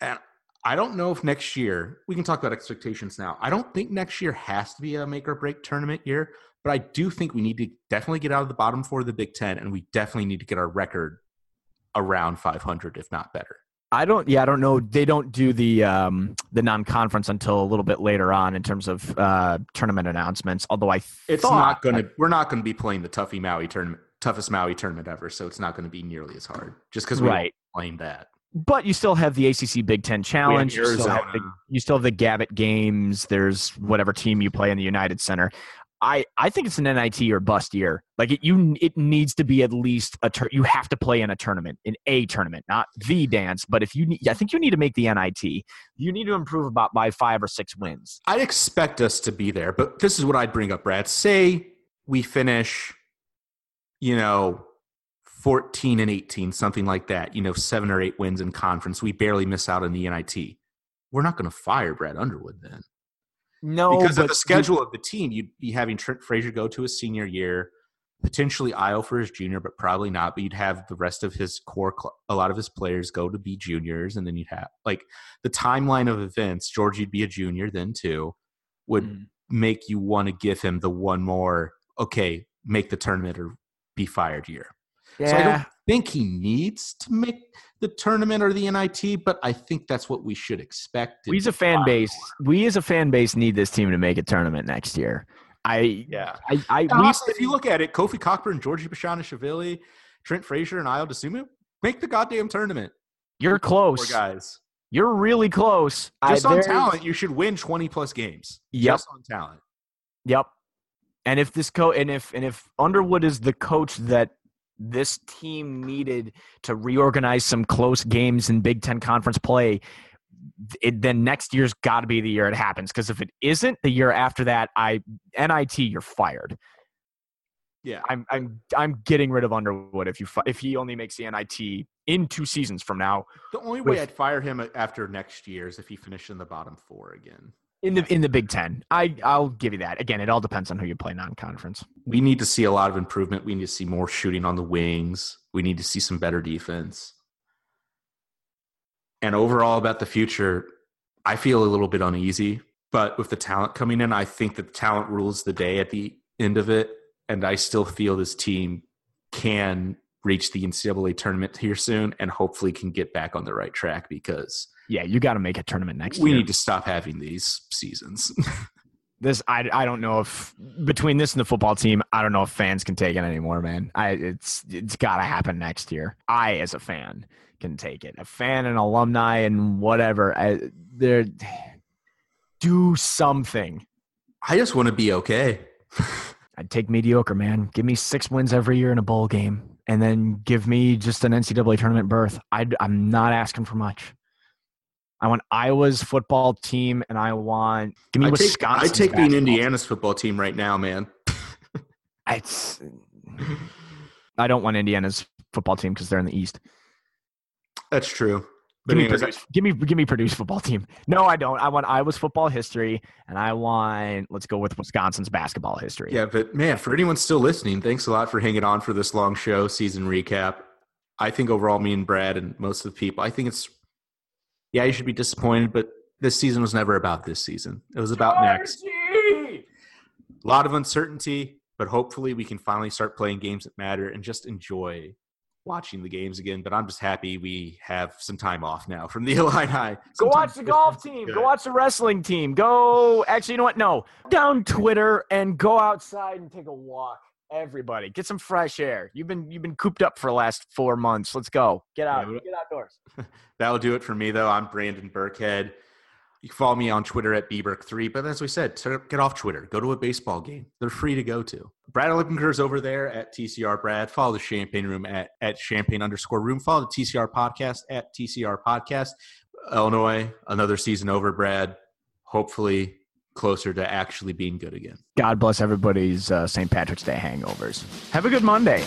And I don't know if next year we can talk about expectations now. I don't think next year has to be a make or break tournament year, but I do think we need to definitely get out of the bottom four of the Big Ten, and we definitely need to get our record around 500, if not better. I don't. Yeah, I don't know. They don't do the um, the non-conference until a little bit later on in terms of uh, tournament announcements. Although I It's thought- not going to. We're not going to be playing the Tuffy Maui tournament, toughest Maui tournament ever. So it's not going to be nearly as hard. Just because we Right. playing that. But you still have the ACC Big Ten Challenge. You still, have the, you still have the Gavitt Games. There's whatever team you play in the United Center. I, I think it's an NIT or bust year. Like it, you, it needs to be at least a tur- You have to play in a tournament, in a tournament, not the dance. But if you, need, I think you need to make the NIT. You need to improve about by five or six wins. I'd expect us to be there, but this is what I'd bring up, Brad. Say we finish, you know, 14 and 18, something like that, you know, seven or eight wins in conference. We barely miss out on the NIT. We're not going to fire Brad Underwood then. No, because of the schedule of the team, you'd be having Trent Frazier go to his senior year, potentially Ayo for his junior, but probably not. But you'd have the rest of his core, a lot of his players go to be juniors, and then you'd have like the timeline of events. George, you'd be a junior then too, would Mm. make you want to give him the one more. Okay, make the tournament or be fired year. Yeah. So I don't think he needs to make the tournament or the NIT, but I think that's what we should expect. we as a fan base, we as a fan base need this team to make a tournament next year. I, yeah. I, I And we, honestly, if you look at it, Kofi Cockburn, Giorgi Bezhanishvili, Trent Frazier, and Ayo Dosunmu make the goddamn tournament. you're Four close. guys. You're really close. I- Just on talent, you should win 20 plus games. Yep. Just on talent. Yep. And if this co and if and if Underwood is the coach that this team needed to reorganize some close games in Big Ten conference play, it, then next year's got to be the year it happens. Because if it isn't, the year after that, I NIT, you're fired. Yeah. I'm I'm I'm getting rid of Underwood if you if he only makes the NIT in two seasons from now The only way With- I'd fire him after next year is if he finished in the bottom four again. In the in the Big Ten. I I'll give you that. Again, it all depends on who you play non-conference. We need to see a lot of improvement. We need to see more shooting on the wings. We need to see some better defense. And overall, about the future, I feel a little bit uneasy. But with the talent coming in, I think that the talent rules the day at the end of it. And I still feel this team can reach the NCAA tournament here soon and hopefully can get back on the right track because Yeah, you got to make a tournament next we year. We need to stop having these seasons. this I, I don't know if between this and the football team i don't know if fans can take it anymore man. I it's it's got to happen next year. I as a fan can take it. A fan and alumni and whatever I, they're do something. I just want to be okay. i'd take mediocre man. Give me six wins every year in a bowl game and then give me just an ncaa tournament berth. I'd, i'm not asking for much I want Iowa's football team, and I want give me I take, Wisconsin. I take being Indiana's football team right now, man. It's, I don't want Indiana's football team because they're in the East. That's true. Give me, Purdue's, give me give me Purdue's football team. No, I don't. I want Iowa's football history, and I want let's go with Wisconsin's basketball history. yeah, but man, for anyone still listening, thanks a lot for hanging on for this long show season recap. I think overall, me and Brad and most of the people, I think it's yeah, you should be disappointed, but this season was never about this season. It was about next. A lot of uncertainty, but hopefully we can finally start playing games that matter and just enjoy watching the games again. But I'm just happy we have some time off now from the Illini. Go watch the golf team. good. Go watch the wrestling team. Go. Actually, you know what? No. Down Twitter and go outside and take a walk. Everybody, get some fresh air. You've been you've been cooped up for the last four months. Let's go. Get out. Yeah, get outdoors. That'll do it for me, though. I'm Brandon Birkhead. You can follow me on Twitter at bbirk3. But as we said, get off Twitter. Go to a baseball game. They're free to go to. Brad Repplinger is over there at TCR Brad. Follow the Champaign Room at, at Champaign underscore Room. Follow the TCR Podcast at TCR Podcast. Illinois, another season over, Brad. Hopefully closer to actually being good again. God bless everybody's uh, St. Patrick's Day hangovers. Have a good Monday.